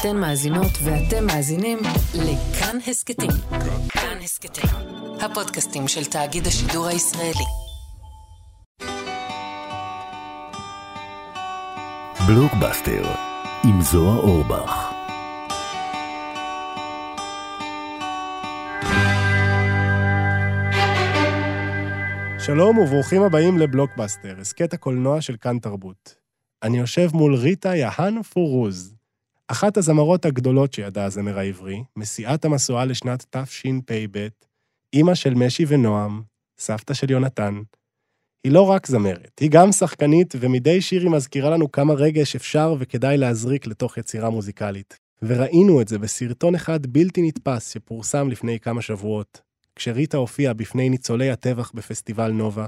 אתן מאזינות ואתם מאזינים לכאן הסכתים. כאן הסכתים, הפודקאסטים של תאגיד השידור הישראלי. בלוקבאסטר, עם זוהר אורבך. שלום וברוכים הבאים לבלוקבאסטר, הסכת הקולנוע של כאן תרבות. אני יושב מול ריטה יהן פורוז, אחת הזמרות הגדולות שידע הזמר העברי, מסיעת המשואה לשנת תשפ"ב, אימא של משי ונועם, סבתא של יונתן. היא לא רק זמרת, היא גם שחקנית, ומדי שיר היא מזכירה לנו כמה רגש אפשר וכדאי להזריק לתוך יצירה מוזיקלית. וראינו את זה בסרטון אחד בלתי נתפס שפורסם לפני כמה שבועות, כשריטה הופיעה בפני ניצולי הטבח בפסטיבל נובה.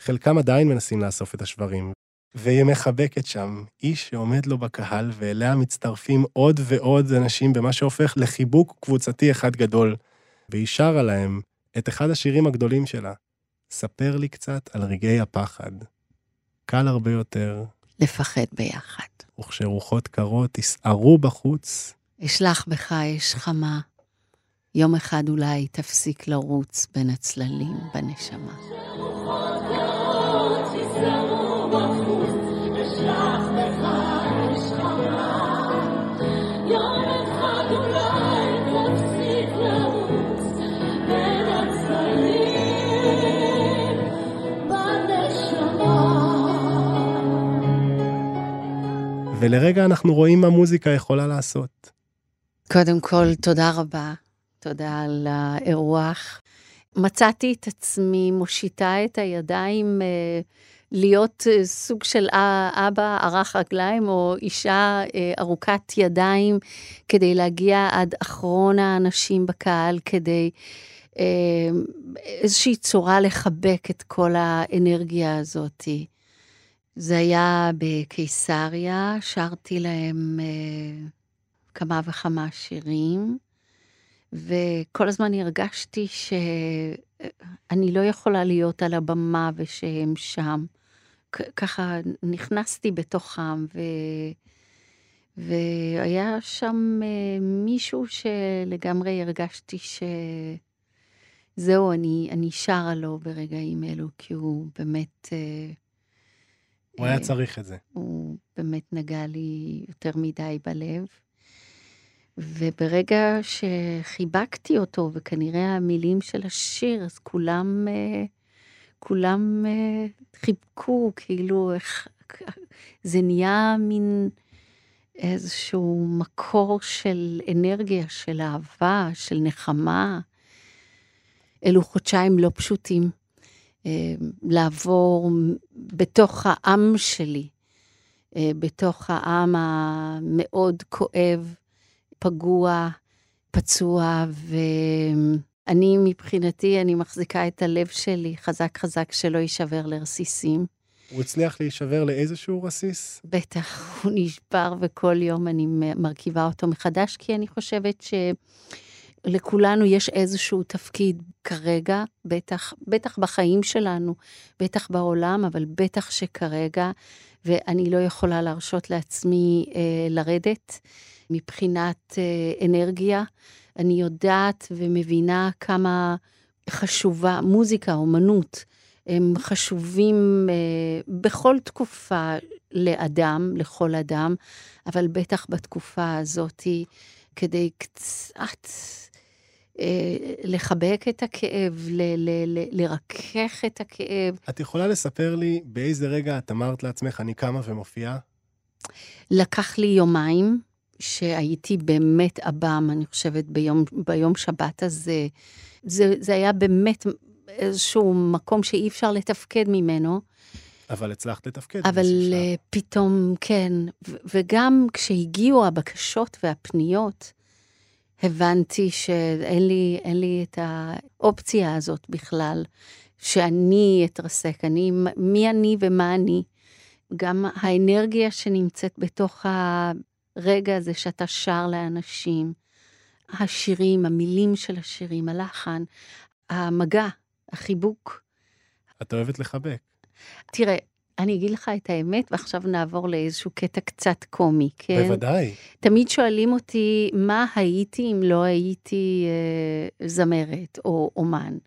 חלקם עדיין מנסים לאסוף את השברים, והיא מחבקת שם איש שעומד לו בקהל, ואליה מצטרפים עוד ועוד אנשים במה שהופך לחיבוק קבוצתי אחד גדול. והיא שרה להם את אחד השירים הגדולים שלה, ספר לי קצת על רגעי הפחד. קל הרבה יותר, לפחד ביחד. וכשרוחות קרות יסערו בחוץ, אשלח בך אש חמה, יום אחד אולי תפסיק לרוץ בין הצללים בנשמה. ולרגע אנחנו רואים מה מוזיקה יכולה לעשות. קודם כל, תודה רבה. תודה על האירוח. מצאתי את עצמי מושיטה את הידיים אה, להיות אה, סוג של אבא ארך רגליים או אישה אה, ארוכת ידיים כדי להגיע עד אחרון האנשים בקהל, כדי איזושהי צורה לחבק את כל האנרגיה הזאתי. זה היה בקיסריה, שרתי להם אה, כמה וכמה שירים, וכל הזמן הרגשתי שאני לא יכולה להיות על הבמה ושהם שם. ככה נכנסתי בתוכם, ו... והיה שם אה, מישהו שלגמרי הרגשתי שזהו, אני, אני שרה לו ברגעים אלו, כי הוא באמת... אה, הוא היה צריך את זה. הוא באמת נגע לי יותר מדי בלב. וברגע שחיבקתי אותו, וכנראה המילים של השיר, אז כולם, אה, כולם אה, חיבקו, כאילו, זה נהיה מין איזשהו מקור של אנרגיה, של אהבה, של נחמה. אלו חודשיים לא פשוטים. אה, לעבור בתוך העם שלי, אה, בתוך העם המאוד כואב, פגוע, פצוע, ואני מבחינתי, אני מחזיקה את הלב שלי חזק חזק שלא יישבר לרסיסים. הוא הצליח להישבר לאיזשהו רסיס? בטח, הוא נשבר וכל יום אני מרכיבה אותו מחדש, כי אני חושבת ש... לכולנו יש איזשהו תפקיד כרגע, בטח, בטח בחיים שלנו, בטח בעולם, אבל בטח שכרגע, ואני לא יכולה להרשות לעצמי אה, לרדת מבחינת אה, אנרגיה. אני יודעת ומבינה כמה חשובה מוזיקה, אומנות, הם חשובים אה, בכל תקופה לאדם, לכל אדם, אבל בטח בתקופה הזאתי, כדי קצת לחבק את הכאב, ל- ל- ל- לרכך את הכאב. את יכולה לספר לי באיזה רגע את אמרת לעצמך, אני קמה ומופיעה? לקח לי יומיים, שהייתי באמת אב"ם, אני חושבת, ביום, ביום שבת הזה. זה, זה היה באמת איזשהו מקום שאי אפשר לתפקד ממנו. אבל הצלחת לתפקד. אבל אה, פתאום, כן. וגם כשהגיעו הבקשות והפניות, הבנתי שאין לי, לי את האופציה הזאת בכלל, שאני אתרסק, אני, מי אני ומה אני. גם האנרגיה שנמצאת בתוך הרגע הזה שאתה שר לאנשים, השירים, המילים של השירים, הלחן, המגע, החיבוק. את אוהבת לחבק. תראה, אני אגיד לך את האמת, ועכשיו נעבור לאיזשהו קטע קצת קומי, כן? בוודאי. תמיד שואלים אותי, מה הייתי אם לא הייתי אה, זמרת או אומן?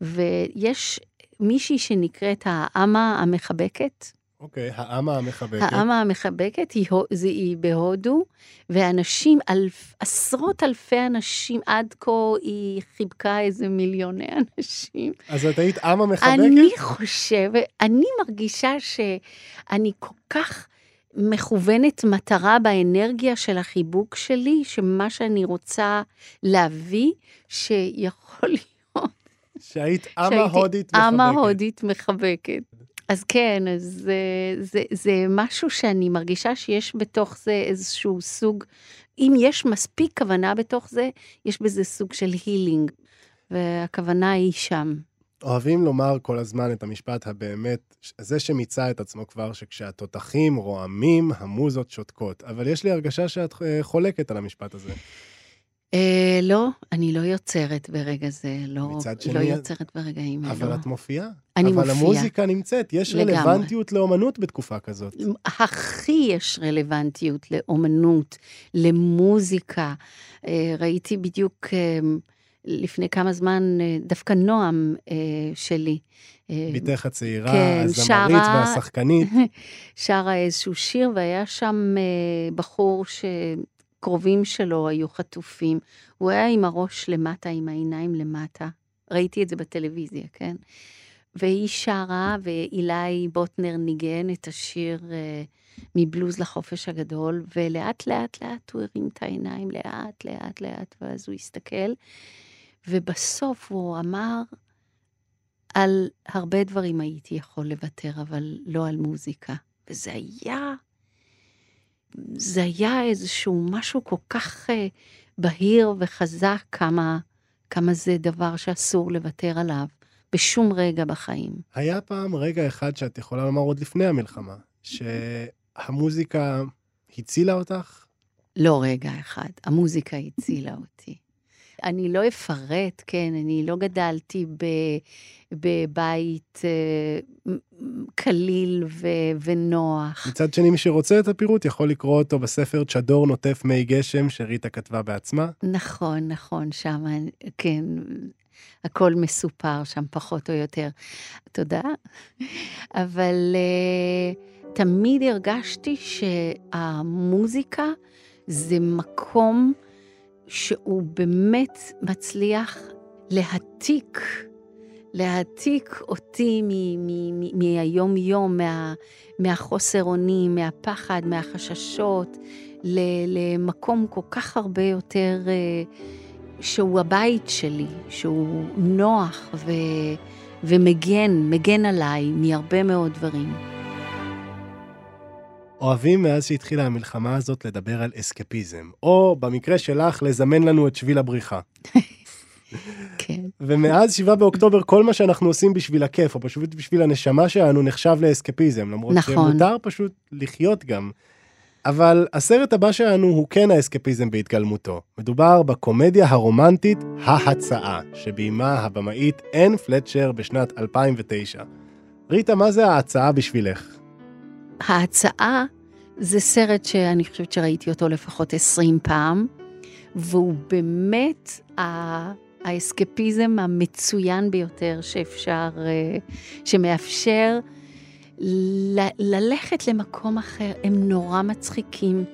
ויש מישהי שנקראת האמה המחבקת. אוקיי, האמה המחבקת. האמה המחבקת היא, זה, היא בהודו, ואנשים, אלף, עשרות אלפי אנשים, עד כה היא חיבקה איזה מיליוני אנשים. אז את היית אמה מחבקת? אני חושבת, אני מרגישה שאני כל כך מכוונת מטרה באנרגיה של החיבוק שלי, שמה שאני רוצה להביא, שיכול להיות שהיית אמה הודית מחבקת. אמה הודית מחבקת. אז כן, אז זה, זה, זה משהו שאני מרגישה שיש בתוך זה איזשהו סוג, אם יש מספיק כוונה בתוך זה, יש בזה סוג של הילינג, והכוונה היא שם. אוהבים לומר כל הזמן את המשפט הבאמת, זה שמיצה את עצמו כבר, שכשהתותחים רועמים, המוזות שותקות. אבל יש לי הרגשה שאת אה, חולקת על המשפט הזה. אה, לא, אני לא יוצרת ברגע זה, לא, מצד לא שני, יוצרת ברגעים אבל אלו. את מופיעה. אני אבל מופיעה. המוזיקה נמצאת, יש לגמרי. רלוונטיות לאומנות בתקופה כזאת. הכי יש רלוונטיות לאומנות, למוזיקה. אה, ראיתי בדיוק אה, לפני כמה זמן, אה, דווקא נועם אה, שלי. בתך הצעירה, כן, הזמרית שרה- והשחקנית. שרה איזשהו שיר, והיה שם אה, בחור שקרובים שלו היו חטופים. הוא היה עם הראש למטה, עם העיניים למטה. ראיתי את זה בטלוויזיה, כן? והיא שרה, ואילי בוטנר ניגן את השיר אה, מבלוז לחופש הגדול, ולאט לאט לאט הוא הרים את העיניים, לאט לאט לאט, ואז הוא הסתכל, ובסוף הוא אמר, על הרבה דברים הייתי יכול לוותר, אבל לא על מוזיקה. וזה היה, זה היה איזשהו משהו כל כך אה, בהיר וחזק, כמה, כמה זה דבר שאסור לוותר עליו בשום רגע בחיים. היה פעם רגע אחד שאת יכולה לומר עוד לפני המלחמה, שהמוזיקה הצילה אותך? לא רגע אחד, המוזיקה הצילה אותי. אני לא אפרט, כן, אני לא גדלתי ב, בבית אה, קליל ו, ונוח. מצד שני, מי שרוצה את הפירוט יכול לקרוא אותו בספר צ'דור נוטף מי גשם, שריטה כתבה בעצמה. נכון, נכון, שם, כן, הכל מסופר שם פחות או יותר. תודה. אבל uh, תמיד הרגשתי שהמוזיקה זה מקום שהוא באמת מצליח להעתיק, להעתיק אותי מהיום-יום, מה, מהחוסר אונים, מהפחד, מהחששות, ל- למקום כל כך הרבה יותר, אה, שהוא הבית שלי, שהוא נוח ו- ומגן, מגן עליי מהרבה מאוד דברים. אוהבים מאז שהתחילה המלחמה הזאת לדבר על אסקפיזם, או במקרה שלך, לזמן לנו את שביל הבריחה. כן. ומאז 7 באוקטובר, כל מה שאנחנו עושים בשביל הכיף, או פשוט בשביל הנשמה שלנו, נחשב לאסקפיזם, למרות נכון. שמותר פשוט לחיות גם. אבל הסרט הבא שלנו הוא כן האסקפיזם בהתגלמותו. מדובר בקומדיה הרומנטית "ההצעה", שביימה הבמאית אן פלצ'ר בשנת 2009. ריטה, מה זה ההצעה בשבילך? ההצעה זה סרט שאני חושבת שראיתי אותו לפחות 20 פעם, והוא באמת האסקפיזם המצוין ביותר שאפשר, אה, שמאפשר ל- ללכת למקום אחר. הם נורא מצחיקים,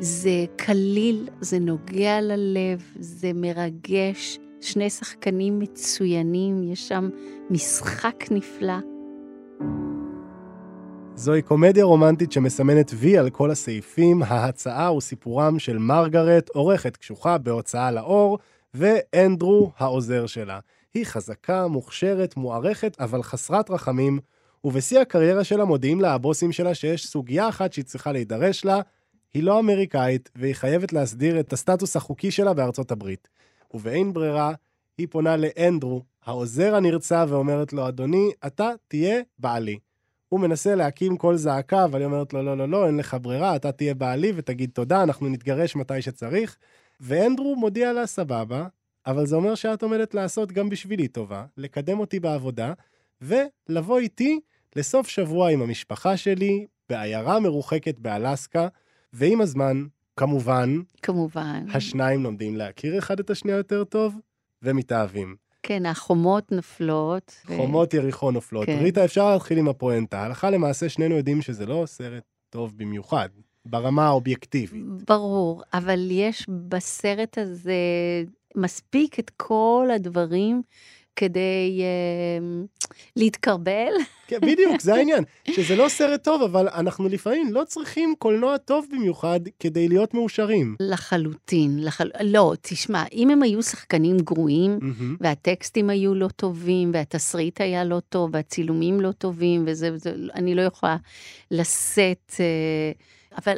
זה קליל, זה נוגע ללב, זה מרגש. שני שחקנים מצוינים, יש שם משחק נפלא. זוהי קומדיה רומנטית שמסמנת וי על כל הסעיפים, ההצעה הוא סיפורם של מרגרט, עורכת קשוחה בהוצאה לאור, ואנדרו, העוזר שלה. היא חזקה, מוכשרת, מוערכת, אבל חסרת רחמים, ובשיא הקריירה שלה מודיעים לה הבוסים שלה שיש סוגיה אחת שהיא צריכה להידרש לה, היא לא אמריקאית, והיא חייבת להסדיר את הסטטוס החוקי שלה בארצות הברית. ובאין ברירה, היא פונה לאנדרו, העוזר הנרצע, ואומרת לו, אדוני, אתה תהיה בעלי. הוא מנסה להקים קול זעקה, אבל היא אומרת לו, לא, לא, לא, אין לך ברירה, אתה תהיה בעלי ותגיד תודה, אנחנו נתגרש מתי שצריך. ואנדרו מודיע לה, סבבה, אבל זה אומר שאת עומדת לעשות גם בשבילי טובה, לקדם אותי בעבודה, ולבוא איתי לסוף שבוע עם המשפחה שלי בעיירה מרוחקת באלסקה, ועם הזמן, כמובן, כמובן. השניים לומדים להכיר אחד את השנייה יותר טוב, ומתאהבים. כן, החומות נופלות. ו- חומות יריחו נופלות. כן. ריטה, אפשר להתחיל עם הפואנטה. הלכה למעשה, שנינו יודעים שזה לא סרט טוב במיוחד, ברמה האובייקטיבית. ברור, אבל יש בסרט הזה מספיק את כל הדברים כדי אה, להתקרבל. כן, בדיוק, זה העניין. שזה לא סרט טוב, אבל אנחנו לפעמים לא צריכים קולנוע טוב במיוחד כדי להיות מאושרים. לחלוטין, לחל... לא, תשמע, אם הם היו שחקנים גרועים, מהמם. והטקסטים היו לא טובים, והתסריט היה לא טוב, והצילומים לא טובים, וזה, וזה אני לא יכולה לשאת, אה, אבל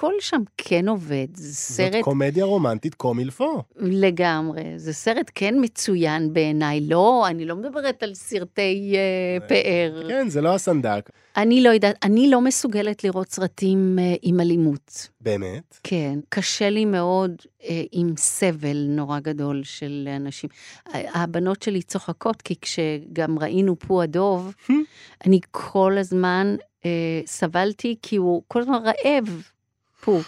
הכל שם כן עובד, זה זאת סרט קומדיה רומנטית קומילפו. לגמרי, זה סרט כן מצוין בעיניי, לא, אני לא מדברת על סרטי אה, פאר. כן, זה לא הסנדק. אני לא יודעת, אני לא מסוגלת לראות סרטים אה, עם אלימות. באמת. כן, קשה לי מאוד אה, עם סבל נורא גדול של אנשים. הבנות שלי צוחקות, כי כשגם ראינו פו הדוב, אני כל הזמן אה, סבלתי, כי הוא כל הזמן רעב, פו.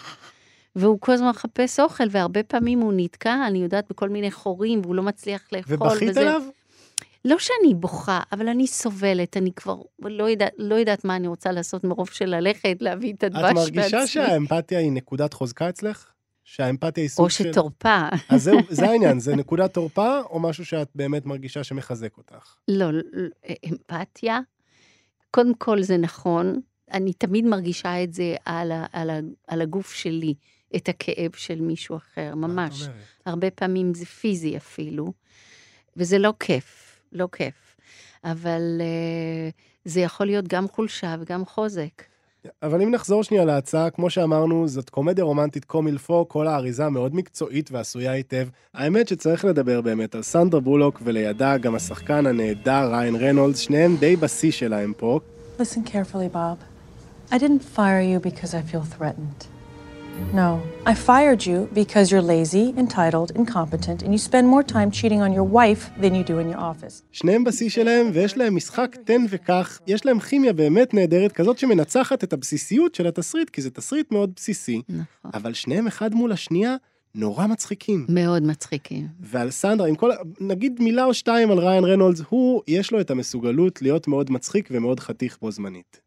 והוא כל הזמן מחפש אוכל, והרבה פעמים הוא נתקע, אני יודעת, בכל מיני חורים, והוא לא מצליח לאכול. ובכית וזה- עליו? לא שאני בוכה, אבל אני סובלת, אני כבר לא יודעת, לא יודעת מה אני רוצה לעשות מרוב של ללכת, להביא את הדבש את בעצמי. מרגישה שהאמפתיה היא נקודת חוזקה אצלך? שהאמפתיה היא סוג או של... שתורפה. אז זהו, זה העניין, זה נקודת תורפה, או משהו שאת באמת מרגישה שמחזק אותך? לא, לא, אמפתיה, קודם כל זה נכון, אני תמיד מרגישה את זה על, ה, על, ה, על הגוף שלי, את הכאב של מישהו אחר, מה את ממש. אומרת? הרבה פעמים זה פיזי אפילו, וזה לא כיף, לא כיף. אבל uh, זה יכול להיות גם חולשה וגם חוזק. אבל אם נחזור שנייה להצעה, כמו שאמרנו, זאת קומדיה רומנטית קומילפו, כל האריזה מאוד מקצועית ועשויה היטב. האמת שצריך לדבר באמת על סנדרה בולוק, ולידה גם השחקן הנהדר ריין רנולדס, שניהם די בשיא שלהם פה. Listen carefully, Bob. I didn't fire you because I feel threatened. No, I fired you because you're lazy, entitled, incompetent, and you spend more time cheating on your wife than you do in your office. שניהם בשיא שלהם, ויש להם משחק תן וקח. יש להם כימיה באמת נהדרת, כזאת שמנצחת את הבסיסיות של התסריט, כי זה תסריט מאוד בסיסי. נכון. אבל שניהם אחד מול השנייה נורא מצחיקים. מאוד מצחיקים. ועל סנדרה, עם כל, נגיד מילה או שתיים על ריין רנולדס, הוא, יש לו את המסוגלות להיות מאוד מצחיק ומאוד חתיך בו זמנית.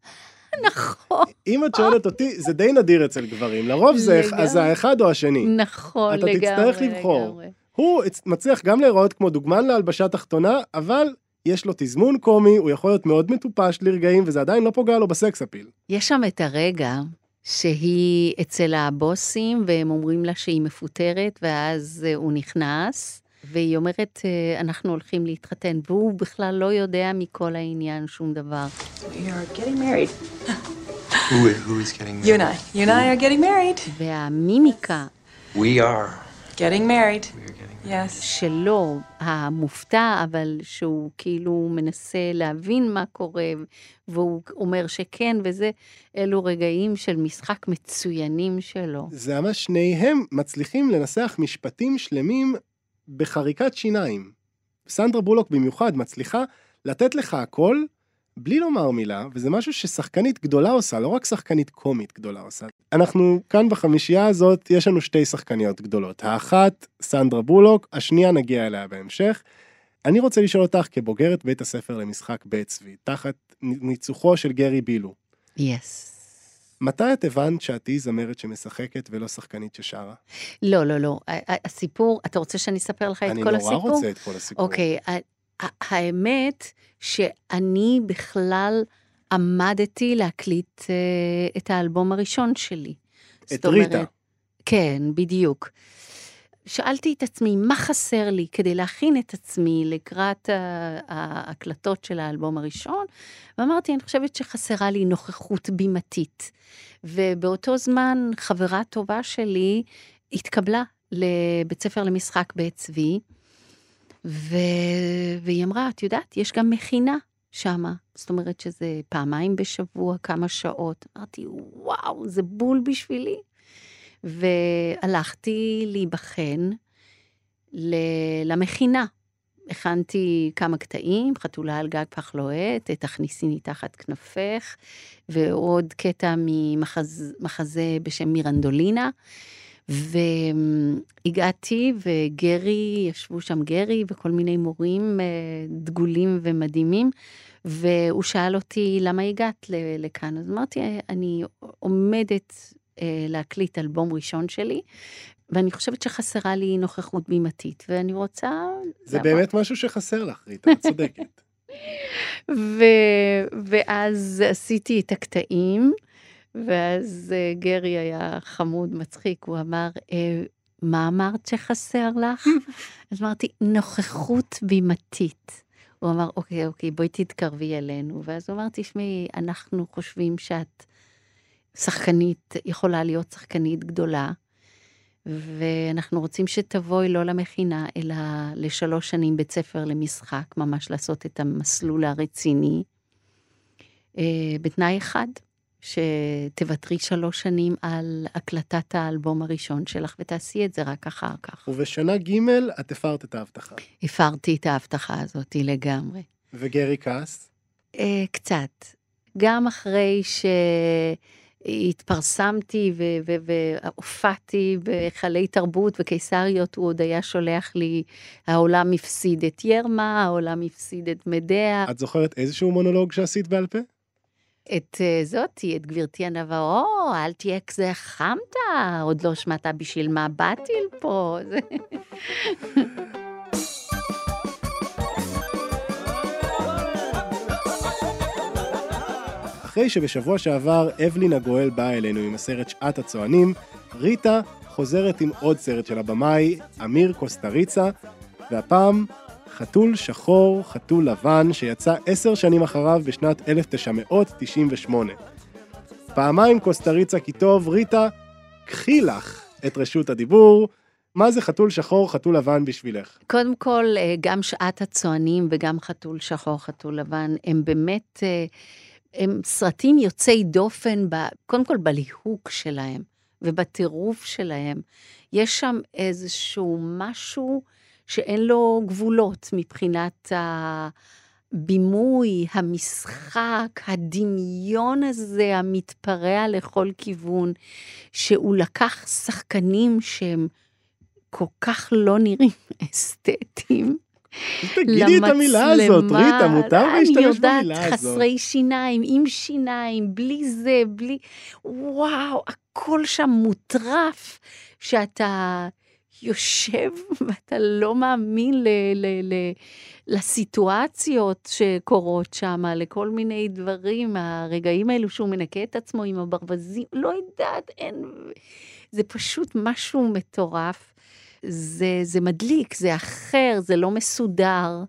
נכון, אם את שואלת אותי, זה די נדיר אצל גברים, לרוב זה לגמרי. אז האחד או השני. נכון, אתה לגמרי. תצטרך לבחור. לגמרי. הוא מצליח גם להיראות כמו דוגמן להלבשה תחתונה, אבל יש לו תזמון קומי, הוא יכול להיות מאוד מטופש לרגעים, וזה עדיין לא פוגע לו בסקס אפיל. יש שם את הרגע שהיא אצל הבוסים, והם אומרים לה שהיא מפוטרת, ואז אה, הוא נכנס, והיא אומרת, אה, אנחנו הולכים להתחתן, והוא בכלל לא יודע מכל העניין שום דבר. You're getting married. Who, who is getting married? You and I. You and I are getting married. והמימיקה We are. Getting married. We are getting married. Yes. שלו, המופתע, אבל שהוא כאילו מנסה להבין מה קורה, והוא אומר שכן, וזה, אלו רגעים של משחק מצוינים שלו. זה ממש שניהם מצליחים לנסח משפטים שלמים בחריקת שיניים. סנדרה בולוק במיוחד מצליחה לתת לך הכל בלי לומר מילה, וזה משהו ששחקנית גדולה עושה, לא רק שחקנית קומית גדולה עושה. אנחנו כאן בחמישייה הזאת, יש לנו שתי שחקניות גדולות. האחת, סנדרה בולוק, השנייה נגיע אליה בהמשך. אני רוצה לשאול אותך, כבוגרת בית הספר למשחק בית צבי, תחת ניצוחו של גרי בילו, יס. מתי את הבנת שאת תהיי זמרת שמשחקת ולא שחקנית ששרה? לא, לא, לא. הסיפור, אתה רוצה שאני אספר לך את אני כל נורא הסיפור? רוצה את כל הסיפור. אוקיי, ה- האמת שאני בכלל עמדתי להקליט אה, את האלבום הראשון שלי. את זאת אומרת- ריטה. כן, בדיוק. שאלתי את עצמי, מה חסר לי כדי להכין את עצמי לקראת ה- ההקלטות של האלבום הראשון? ואמרתי, אני חושבת שחסרה לי נוכחות בימתית. ובאותו זמן, חברה טובה שלי התקבלה לבית ספר למשחק בית צבי, ו... והיא אמרה, את יודעת, יש גם מכינה שמה. זאת אומרת שזה פעמיים בשבוע, כמה שעות. אמרתי, וואו, זה בול בשבילי. והלכתי להיבחן ל- למכינה הכנתי כמה קטעים, חתולה על גג פח לוהט, תכניסיני תחת כנפך, ועוד קטע ממחזה בשם מירנדולינה. והגעתי, וגרי, ישבו שם גרי וכל מיני מורים אה, דגולים ומדהימים, והוא שאל אותי, למה הגעת לכאן? אז אמרתי, אני עומדת להקליט אלבום ראשון שלי, ואני חושבת שחסרה לי נוכחות בימתית, ואני רוצה... זה באמת משהו שחסר לך, ריטה, את צודקת. ו... ואז עשיתי את הקטעים, ואז אה, גרי היה חמוד, מצחיק, הוא אמר, אה, מה אמרת שחסר לך? אז אמרתי, נוכחות בימתית. הוא אמר, אוקיי, אוקיי, בואי תתקרבי אלינו. ואז הוא אמר, תשמעי, אנחנו חושבים שאת שחקנית, יכולה להיות שחקנית גדולה, ואנחנו רוצים שתבואי לא למכינה, אלא לשלוש שנים בית ספר למשחק, ממש לעשות את המסלול הרציני, אה, בתנאי אחד, שתוותרי שלוש שנים על הקלטת האלבום הראשון שלך, ותעשי את זה רק אחר כך. ובשנה ג' את הפרת את ההבטחה. הפרתי את ההבטחה הזאת לגמרי. וגרי כעס? אה, קצת. גם אחרי ש... התפרסמתי והופעתי בהיכלי תרבות וקיסריות, הוא עוד היה שולח לי, העולם הפסיד את ירמה, העולם הפסיד את מדיה. את זוכרת איזשהו מונולוג שעשית בעל פה? את uh, זאתי, את גברתי הנבו, אל תהיה כזה חמת, עוד לא שמעת בשביל מה באתי לפה. אחרי שבשבוע שעבר אבלין הגואל באה אלינו עם הסרט שעת הצוענים, ריטה חוזרת עם עוד סרט של הבמאי, אמיר קוסטריצה, והפעם חתול שחור, חתול לבן, שיצא עשר שנים אחריו בשנת 1998. פעמיים קוסטריצה כי טוב, ריטה, קחי לך את רשות הדיבור. מה זה חתול שחור, חתול לבן בשבילך? קודם כל, אה, גם שעת הצוענים וגם חתול שחור, חתול לבן, הם באמת... הם סרטים יוצאי דופן, ב, קודם כל בליהוק שלהם ובטירוף שלהם. יש שם איזשהו משהו שאין לו גבולות מבחינת הבימוי, המשחק, הדמיון הזה המתפרע לכל כיוון, שהוא לקח שחקנים שהם כל כך לא נראים אסתטיים, תגידי את המילה הזאת, ריטה, מותר להשתמש במילה הזאת. אני יודעת, חסרי שיניים, עם שיניים, בלי זה, בלי... וואו, הכל שם מוטרף, שאתה יושב ואתה לא מאמין ל, ל, ל, לסיטואציות שקורות שם, לכל מיני דברים, הרגעים האלו שהוא מנקה את עצמו עם הברווזים, לא יודעת, אין... זה פשוט משהו מטורף. זה, זה מדליק, זה אחר, זה לא מסודר.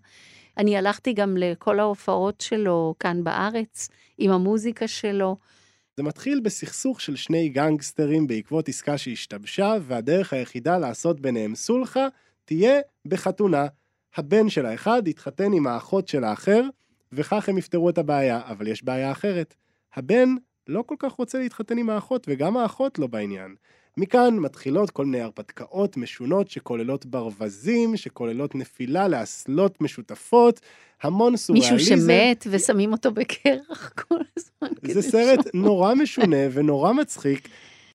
אני הלכתי גם לכל ההופעות שלו כאן בארץ, עם המוזיקה שלו. זה מתחיל בסכסוך של שני גנגסטרים בעקבות עסקה שהשתבשה, והדרך היחידה לעשות ביניהם סולחה תהיה בחתונה. הבן של האחד יתחתן עם האחות של האחר, וכך הם יפתרו את הבעיה. אבל יש בעיה אחרת. הבן לא כל כך רוצה להתחתן עם האחות, וגם האחות לא בעניין. מכאן מתחילות כל מיני הרפתקאות משונות שכוללות ברווזים, שכוללות נפילה לאסלות משותפות, המון סוריאליזם. מישהו שמת ושמים אותו בקרח כל הזמן. זה סרט שום. נורא משונה ונורא מצחיק.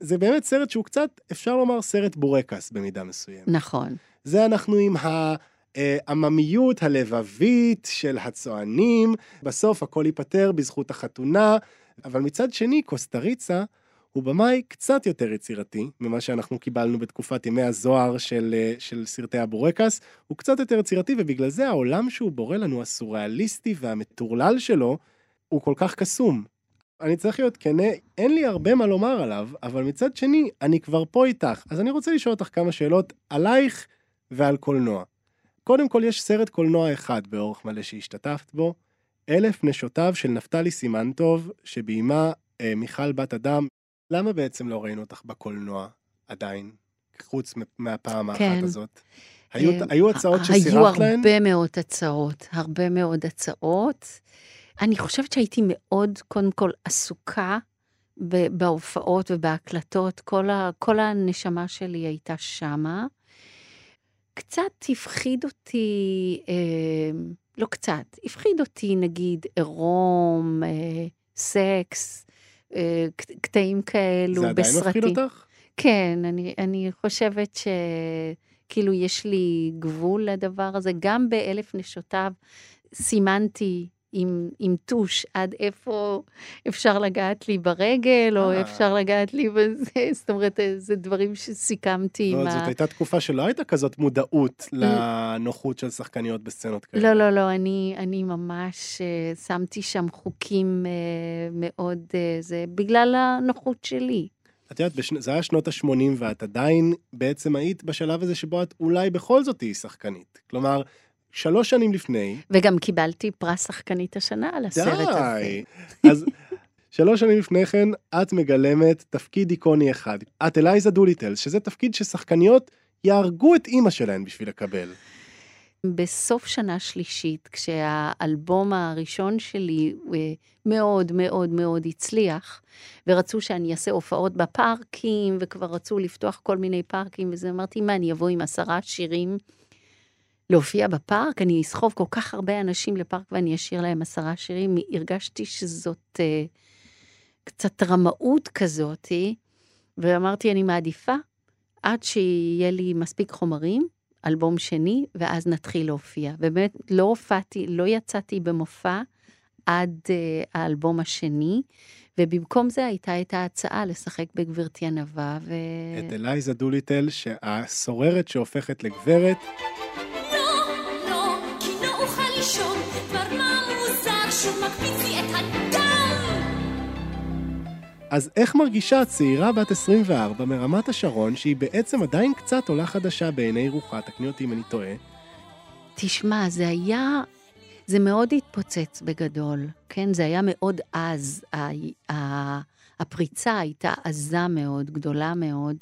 זה באמת סרט שהוא קצת, אפשר לומר, סרט בורקס במידה מסוימת. נכון. זה אנחנו עם ה... העממיות הלבבית של הצוענים, בסוף הכל ייפתר בזכות החתונה, אבל מצד שני, קוסטריצה הוא במאי קצת יותר יצירתי ממה שאנחנו קיבלנו בתקופת ימי הזוהר של, אה, של סרטי הבורקס, הוא קצת יותר יצירתי ובגלל זה העולם שהוא בורא לנו, הסוריאליסטי והמטורלל שלו, הוא כל כך קסום. אני צריך להיות כנה, אין לי הרבה מה לומר עליו, אבל מצד שני, אני כבר פה איתך, אז אני רוצה לשאול אותך כמה שאלות עלייך ועל קולנוע. קודם כל, יש סרט קולנוע אחד באורך מלא שהשתתפת בו, אלף נשותיו של נפתלי סימנטוב, שביימה אה, מיכל בת אדם, למה בעצם לא ראינו אותך בקולנוע עדיין, חוץ מהפעם כן. האחת הזאת? היו, אה, היו הצעות שסירבת להן? היו הרבה מאוד הצעות, הרבה מאוד הצעות. אני חושבת שהייתי מאוד, קודם כל, עסוקה בהופעות ובהקלטות, כל, ה, כל הנשמה שלי הייתה שמה. קצת הפחיד אותי, אה, לא קצת, הפחיד אותי נגיד עירום, אה, סקס, קטעים כאלו זה עדיין בסרטים. מפחיד אותך? כן, אני, אני חושבת שכאילו יש לי גבול לדבר הזה. גם באלף נשותיו סימנתי עם, עם טוש עד איפה אפשר לגעת לי ברגל, או אה. אפשר לגעת לי בזה, זאת אומרת, זה דברים שסיכמתי עם לא, ה... זאת הייתה תקופה שלא הייתה כזאת מודעות לנוחות של שחקניות בסצנות כאלה. לא, לא, לא, אני, אני ממש uh, שמתי שם חוקים uh, מאוד, זה בגלל הנוחות שלי. את יודעת, בשנ... זה היה שנות ה-80 ואת עדיין בעצם היית בשלב הזה שבו את אולי בכל זאת תהיי שחקנית. כלומר, שלוש שנים לפני, וגם קיבלתי פרס שחקנית השנה על הסרט הזה. די. אז שלוש שנים לפני כן, את מגלמת תפקיד איקוני אחד. את אלייזה דוליטל, שזה תפקיד ששחקניות יהרגו את אימא שלהן בשביל לקבל. בסוף שנה שלישית, כשהאלבום הראשון שלי אה, מאוד מאוד מאוד הצליח, ורצו שאני אעשה הופעות בפארקים, וכבר רצו לפתוח כל מיני פארקים, וזה אמרתי, מה, אני אבוא עם עשרה שירים להופיע בפארק? אני אסחוב כל כך הרבה אנשים לפארק ואני אשאיר להם עשרה שירים. הרגשתי שזאת אה, קצת רמאות כזאתי, ואמרתי, אני מעדיפה עד שיהיה לי מספיק חומרים, אלבום שני, ואז נתחיל להופיע. ובאמת, לא הופעתי, לא יצאתי במופע עד uh, האלבום השני, ובמקום זה הייתה את ההצעה לשחק בגברתי ענווה, ו... את אלייזה דוליטל, שהסוררת שהופכת לגברת, שהוא מקפיץ לי את הדם. אז איך מרגישה צעירה בת 24 מרמת השרון, שהיא בעצם עדיין קצת עולה חדשה בעיני רוחה, תקני אותי אם אני טועה, תשמע, זה היה, זה מאוד התפוצץ בגדול, כן? זה היה מאוד עז. ה- ה- הפריצה הייתה עזה מאוד, גדולה מאוד.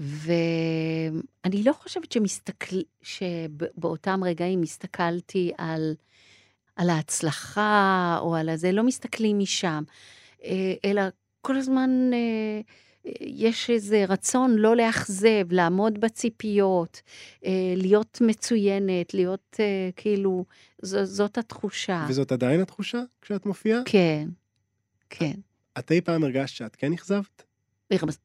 ואני לא חושבת שמסתכל... שבאותם רגעים הסתכלתי על, על ההצלחה או על הזה, לא מסתכלים משם, אה, אלא כל הזמן אה, יש איזה רצון לא לאכזב, לעמוד בציפיות, אה, להיות מצוינת, להיות אה, כאילו, ז, זאת התחושה. וזאת עדיין התחושה כשאת מופיעה? כן, כן. את אי פעם הרגשת שאת כן אכזבת?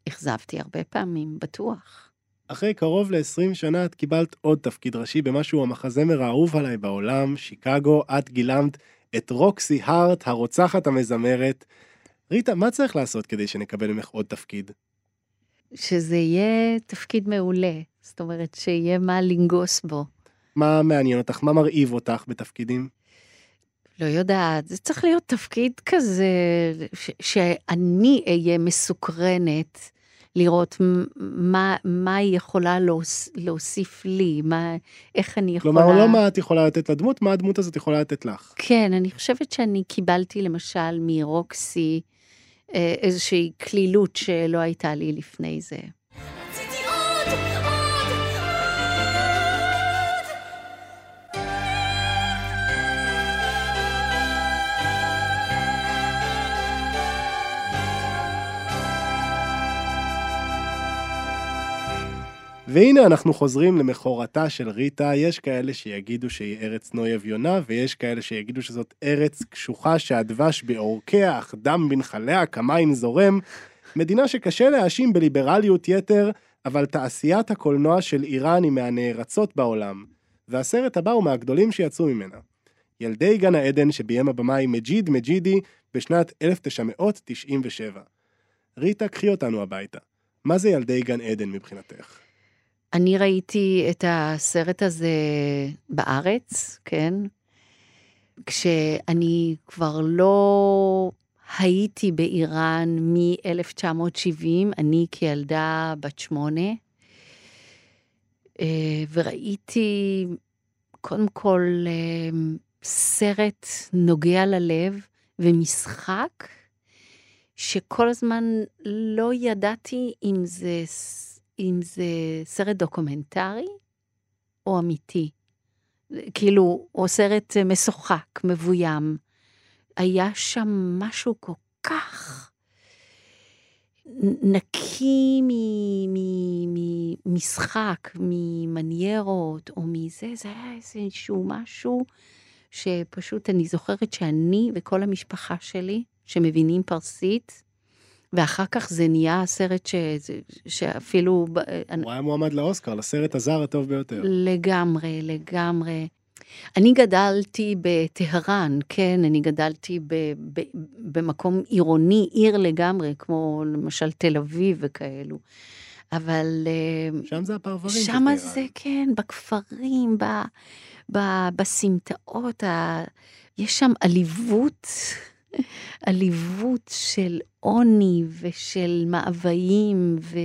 אכזבתי הרבה פעמים, בטוח. אחרי קרוב ל-20 שנה את קיבלת עוד תפקיד ראשי במשהו המחזמר האהוב עליי בעולם, שיקגו, את גילמת את רוקסי הארט, הרוצחת המזמרת. ריטה, מה צריך לעשות כדי שנקבל ממך עוד תפקיד? שזה יהיה תפקיד מעולה, זאת אומרת, שיהיה מה לנגוס בו. מה מעניין אותך? מה מרהיב אותך בתפקידים? לא יודעת, זה צריך להיות תפקיד כזה, ש- שאני אהיה מסוקרנת לראות מה, מה היא יכולה להוס, להוסיף לי, מה, איך אני יכולה... כלומר, לא מה את יכולה לתת לדמות, מה הדמות הזאת יכולה לתת לך. כן, אני חושבת שאני קיבלתי למשל מרוקסי אה, איזושהי קלילות שלא הייתה לי לפני זה. והנה אנחנו חוזרים למכורתה של ריטה, יש כאלה שיגידו שהיא ארץ נויב יונה, ויש כאלה שיגידו שזאת ארץ קשוחה שהדבש בעורקיה, אך דם בנחליה כמים זורם. מדינה שקשה להאשים בליברליות יתר, אבל תעשיית הקולנוע של איראן היא מהנערצות בעולם. והסרט הבא הוא מהגדולים שיצאו ממנה. ילדי גן העדן שביים הבמאי מג'יד מג'ידי בשנת 1997. ריטה, קחי אותנו הביתה. מה זה ילדי גן עדן מבחינתך? אני ראיתי את הסרט הזה בארץ, כן? כשאני כבר לא הייתי באיראן מ-1970, אני כילדה בת שמונה, אה, וראיתי קודם כל אה, סרט נוגע ללב ומשחק, שכל הזמן לא ידעתי אם זה אם זה סרט דוקומנטרי או אמיתי. כאילו, או סרט משוחק, מבוים. היה שם משהו כל כך נקי מ- מ- מ- משחק, ממניירות או מזה, זה היה איזשהו משהו שפשוט אני זוכרת שאני וכל המשפחה שלי, שמבינים פרסית, ואחר כך זה נהיה סרט ש, שאפילו... הוא היה מועמד לאוסקר, לסרט הזר הטוב ביותר. לגמרי, לגמרי. אני גדלתי בטהרן, כן, אני גדלתי ב, ב, במקום עירוני, עיר לגמרי, כמו למשל תל אביב וכאלו. אבל... אה, שם זה הפרברים שם זה, כן, בכפרים, ב, ב, בסמטאות, ה... יש שם עליבות, עליבות של עוני ושל מאוויים, ו...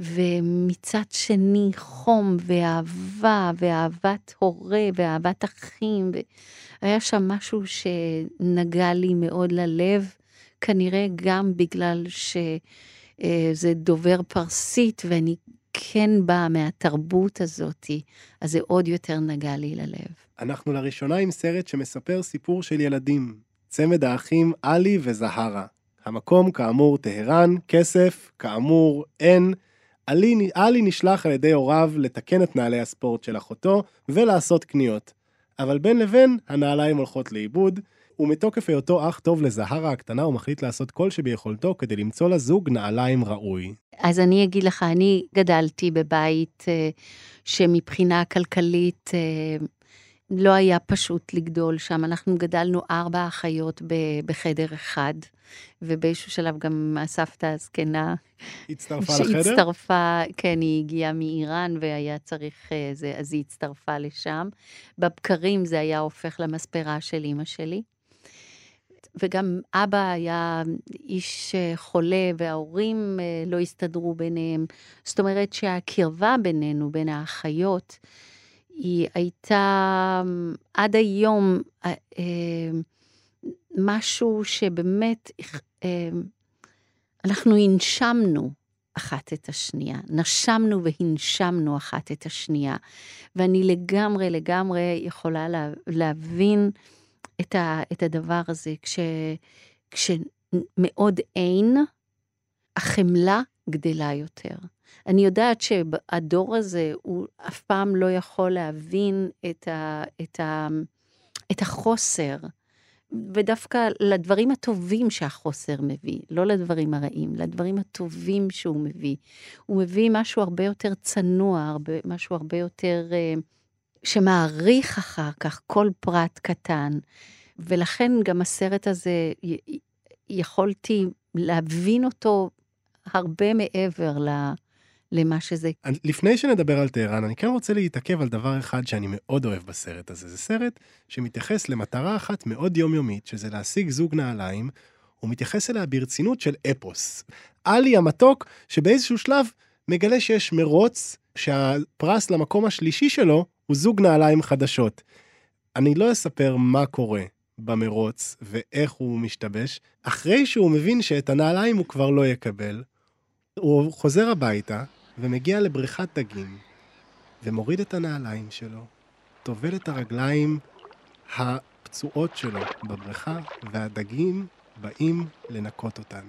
ומצד שני חום ואהבה ואהבת הורה ואהבת אחים. היה שם משהו שנגע לי מאוד ללב, כנראה גם בגלל שזה דובר פרסית ואני כן באה מהתרבות הזאתי, אז זה עוד יותר נגע לי ללב. אנחנו לראשונה עם סרט שמספר סיפור של ילדים, צמד האחים עלי וזהרה. המקום כאמור טהרן, כסף, כאמור אין. עלי, עלי נשלח על ידי הוריו לתקן את נעלי הספורט של אחותו ולעשות קניות. אבל בין לבין, הנעליים הולכות לאיבוד, ומתוקף היותו אח טוב לזהרה הקטנה, הוא מחליט לעשות כל שביכולתו כדי למצוא לה זוג נעליים ראוי. אז אני אגיד לך, אני גדלתי בבית אה, שמבחינה כלכלית אה, לא היה פשוט לגדול שם. אנחנו גדלנו ארבע אחיות בחדר אחד, ובאיזשהו שלב גם הסבתא הזקנה... הצטרפה לחדר? שהצטרפה, כן, היא הגיעה מאיראן והיה צריך אה, זה, אז היא הצטרפה לשם. בבקרים זה היה הופך למספרה של אימא שלי. וגם אבא היה איש אה, חולה וההורים אה, לא הסתדרו ביניהם. זאת אומרת שהקרבה בינינו, בין האחיות, היא הייתה עד היום אה, אה, משהו שבאמת אה, אנחנו הנשמנו אחת את השנייה, נשמנו והנשמנו אחת את השנייה. ואני לגמרי לגמרי יכולה לה, להבין את, ה, את הדבר הזה, כש, כשמאוד אין, החמלה גדלה יותר. אני יודעת שהדור הזה, הוא אף פעם לא יכול להבין את, ה, את, ה, את החוסר, ודווקא לדברים הטובים שהחוסר מביא, לא לדברים הרעים, לדברים הטובים שהוא מביא. הוא מביא משהו הרבה יותר צנוע, הרבה, משהו הרבה יותר uh, שמעריך אחר כך כל פרט קטן. ולכן גם הסרט הזה, יכולתי להבין אותו הרבה מעבר ל... למה שזה. לפני שנדבר על טהרן, אני כן רוצה להתעכב על דבר אחד שאני מאוד אוהב בסרט הזה. זה סרט שמתייחס למטרה אחת מאוד יומיומית, שזה להשיג זוג נעליים, הוא מתייחס אליה ברצינות של אפוס. עלי המתוק, שבאיזשהו שלב מגלה שיש מרוץ, שהפרס למקום השלישי שלו הוא זוג נעליים חדשות. אני לא אספר מה קורה במרוץ ואיך הוא משתבש, אחרי שהוא מבין שאת הנעליים הוא כבר לא יקבל, הוא חוזר הביתה ומגיע לבריכת דגים, ומוריד את הנעליים שלו, טובל את הרגליים הפצועות שלו בבריכה, והדגים באים לנקות אותן.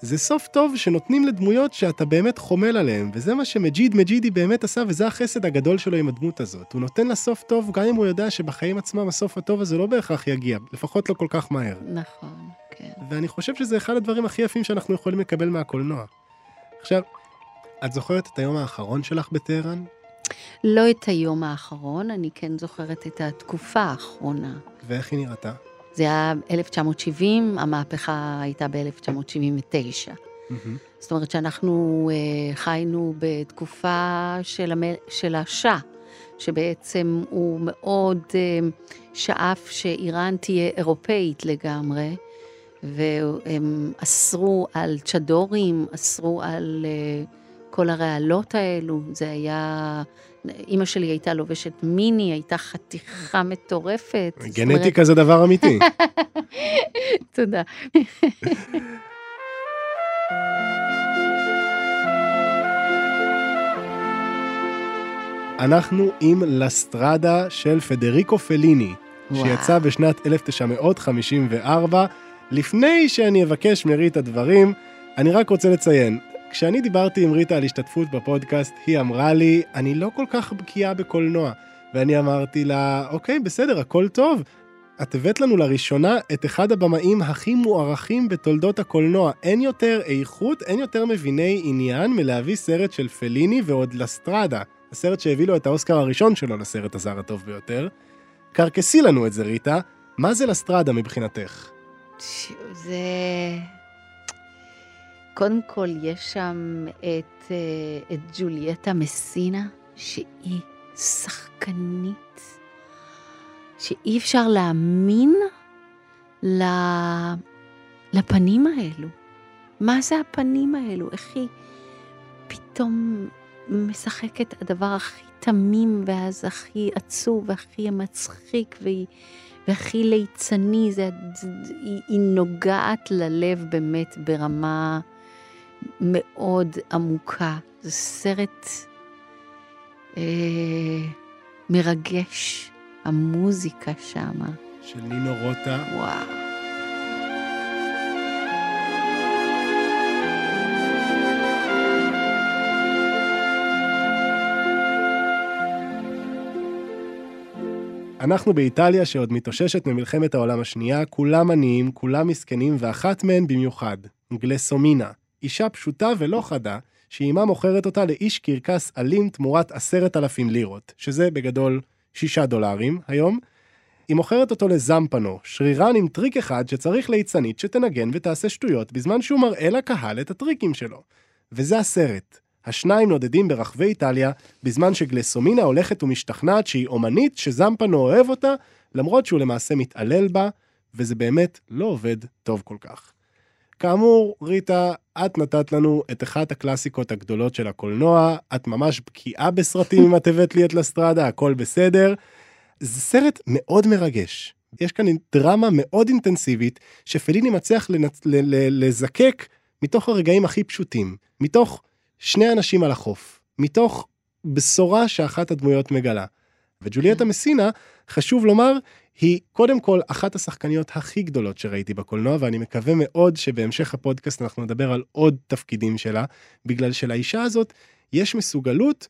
זה סוף טוב שנותנים לדמויות שאתה באמת חומל עליהן, וזה מה שמג'יד מג'ידי באמת עשה, וזה החסד הגדול שלו עם הדמות הזאת. הוא נותן לה סוף טוב, גם אם הוא יודע שבחיים עצמם הסוף הטוב הזה לא בהכרח יגיע, לפחות לא כל כך מהר. נכון, כן. ואני חושב שזה אחד הדברים הכי יפים שאנחנו יכולים לקבל מהקולנוע. עכשיו, את זוכרת את היום האחרון שלך בטהרן? לא את היום האחרון, אני כן זוכרת את התקופה האחרונה. ואיך היא נראתה? זה היה 1970, המהפכה הייתה ב-1979. Mm-hmm. זאת אומרת שאנחנו uh, חיינו בתקופה של, המ... של השאה, שבעצם הוא מאוד uh, שאף שאיראן תהיה אירופאית לגמרי, והם אסרו על צ'דורים, אסרו על uh, כל הרעלות האלו, זה היה... אימא שלי הייתה לובשת מיני, הייתה חתיכה מטורפת. גנטיקה זה דבר אמיתי. תודה. אנחנו עם לסטרדה של פדריקו פליני, וואו. שיצא בשנת 1954. לפני שאני אבקש מרי את הדברים, אני רק רוצה לציין, כשאני דיברתי עם ריטה על השתתפות בפודקאסט, היא אמרה לי, אני לא כל כך בקיאה בקולנוע. ואני אמרתי לה, אוקיי, בסדר, הכל טוב. את הבאת לנו לראשונה את אחד הבמאים הכי מוערכים בתולדות הקולנוע. אין יותר איכות, אין יותר מביני עניין מלהביא סרט של פליני ועוד לסטרדה, הסרט שהביא לו את האוסקר הראשון שלו לסרט הזר הטוב ביותר. קרקסי לנו את זה, ריטה. מה זה לסטרדה מבחינתך? זה... קודם כל, יש שם את, אה, את ג'ולייטה מסינה, שהיא שחקנית, שאי אפשר להאמין. לפנים האלו. מה זה הפנים האלו? איך היא פתאום משחקת הדבר הכי תמים, ואז הכי עצוב, והכי מצחיק, והיא... והכי ליצני, זה, היא, היא נוגעת ללב באמת ברמה מאוד עמוקה. זה סרט אה, מרגש, המוזיקה שמה. של נינו רוטה. וואו. אנחנו באיטליה שעוד מתאוששת ממלחמת העולם השנייה, כולם עניים, כולם מסכנים, ואחת מהן במיוחד, גלסומינה, אישה פשוטה ולא חדה, שאימה מוכרת אותה לאיש קרקס אלים תמורת עשרת אלפים לירות, שזה בגדול שישה דולרים היום. היא מוכרת אותו לזמפנו, שרירן עם טריק אחד שצריך ליצנית שתנגן ותעשה שטויות בזמן שהוא מראה לקהל את הטריקים שלו. וזה הסרט. השניים נודדים ברחבי איטליה, בזמן שגלסומינה הולכת ומשתכנעת שהיא אומנית שזמפנו אוהב אותה, למרות שהוא למעשה מתעלל בה, וזה באמת לא עובד טוב כל כך. כאמור, ריטה, את נתת לנו את אחת הקלאסיקות הגדולות של הקולנוע, את ממש בקיאה בסרטים אם את הבאת לי את לסטרדה, הכל בסדר. זה סרט מאוד מרגש. יש כאן דרמה מאוד אינטנסיבית, שפליני מצליח לנצ... ל... ל... לזקק מתוך הרגעים הכי פשוטים, מתוך שני אנשים על החוף, מתוך בשורה שאחת הדמויות מגלה. וג'וליאטה מסינה, חשוב לומר, היא קודם כל אחת השחקניות הכי גדולות שראיתי בקולנוע, ואני מקווה מאוד שבהמשך הפודקאסט אנחנו נדבר על עוד תפקידים שלה, בגלל שלאישה הזאת יש מסוגלות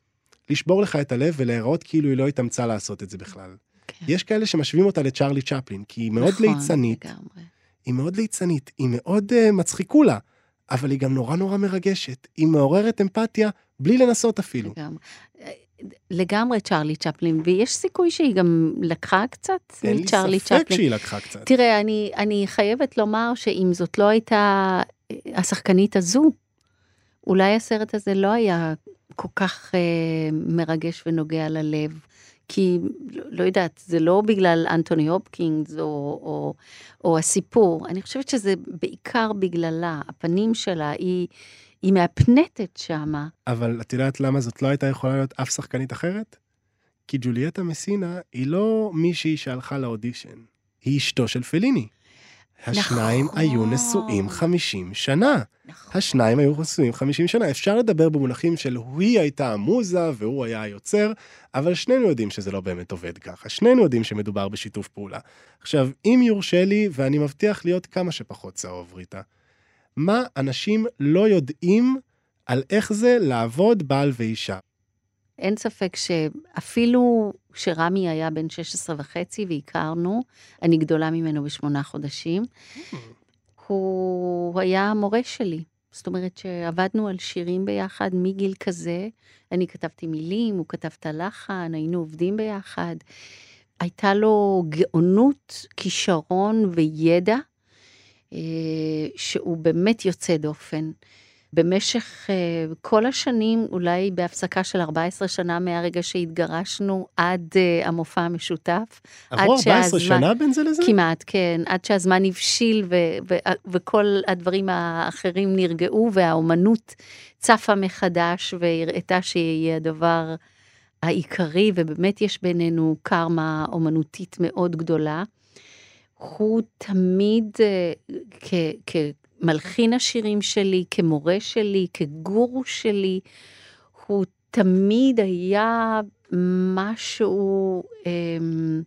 לשבור לך את הלב ולהיראות כאילו היא לא התאמצה לעשות את זה בכלל. כן. יש כאלה שמשווים אותה לצ'רלי צ'פלין, כי היא מאוד נכון, ליצנית, לגמרי. היא מאוד ליצנית, היא מאוד uh, מצחיקולה, אבל היא גם נורא נורא מרגשת. היא מעוררת אמפתיה בלי לנסות אפילו. לגמרי. לגמרי צ'רלי צ'פלין, ויש סיכוי שהיא גם לקחה קצת אין לי מצ'רלי ספק צ'פלין. שהיא לקחה קצת. תראה, אני, אני חייבת לומר שאם זאת לא הייתה אה, השחקנית הזו, אולי הסרט הזה לא היה כל כך אה, מרגש ונוגע ללב. כי, לא, לא יודעת, זה לא בגלל אנטוני הופקינגס או, או, או הסיפור, אני חושבת שזה בעיקר בגללה, הפנים שלה, היא, היא מהפנטת שמה. אבל את יודעת למה זאת לא הייתה יכולה להיות אף שחקנית אחרת? כי ג'וליאטה מסינה היא לא מישהי שהלכה לאודישן, היא אשתו של פליני. השניים נכון. היו נשואים 50 שנה. נכון. השניים היו נשואים 50 שנה. אפשר לדבר במונחים של היא הייתה המוזה והוא היה היוצר, אבל שנינו יודעים שזה לא באמת עובד ככה. שנינו יודעים שמדובר בשיתוף פעולה. עכשיו, אם יורשה לי, ואני מבטיח להיות כמה שפחות צהוב, ריטה, מה אנשים לא יודעים על איך זה לעבוד בעל ואישה? אין ספק שאפילו כשרמי היה בן 16 וחצי והכרנו, אני גדולה ממנו בשמונה חודשים, הוא היה המורה שלי. זאת אומרת שעבדנו על שירים ביחד מגיל כזה, אני כתבתי מילים, הוא כתב את הלחן, היינו עובדים ביחד. הייתה לו גאונות, כישרון וידע, שהוא באמת יוצא דופן. במשך uh, כל השנים, אולי בהפסקה של 14 שנה מהרגע שהתגרשנו עד uh, המופע המשותף. עברו עד 14 שהזמן- שנה בין זה לזה? כמעט, כן, עד שהזמן הבשיל ו- ו- וכל הדברים האחרים נרגעו והאומנות צפה מחדש והראתה שיהיה הדבר העיקרי, ובאמת יש בינינו קרמה אומנותית מאוד גדולה. הוא תמיד אה, כ- כמלחין השירים שלי, כמורה שלי, כגורו שלי, הוא תמיד היה משהו אמ,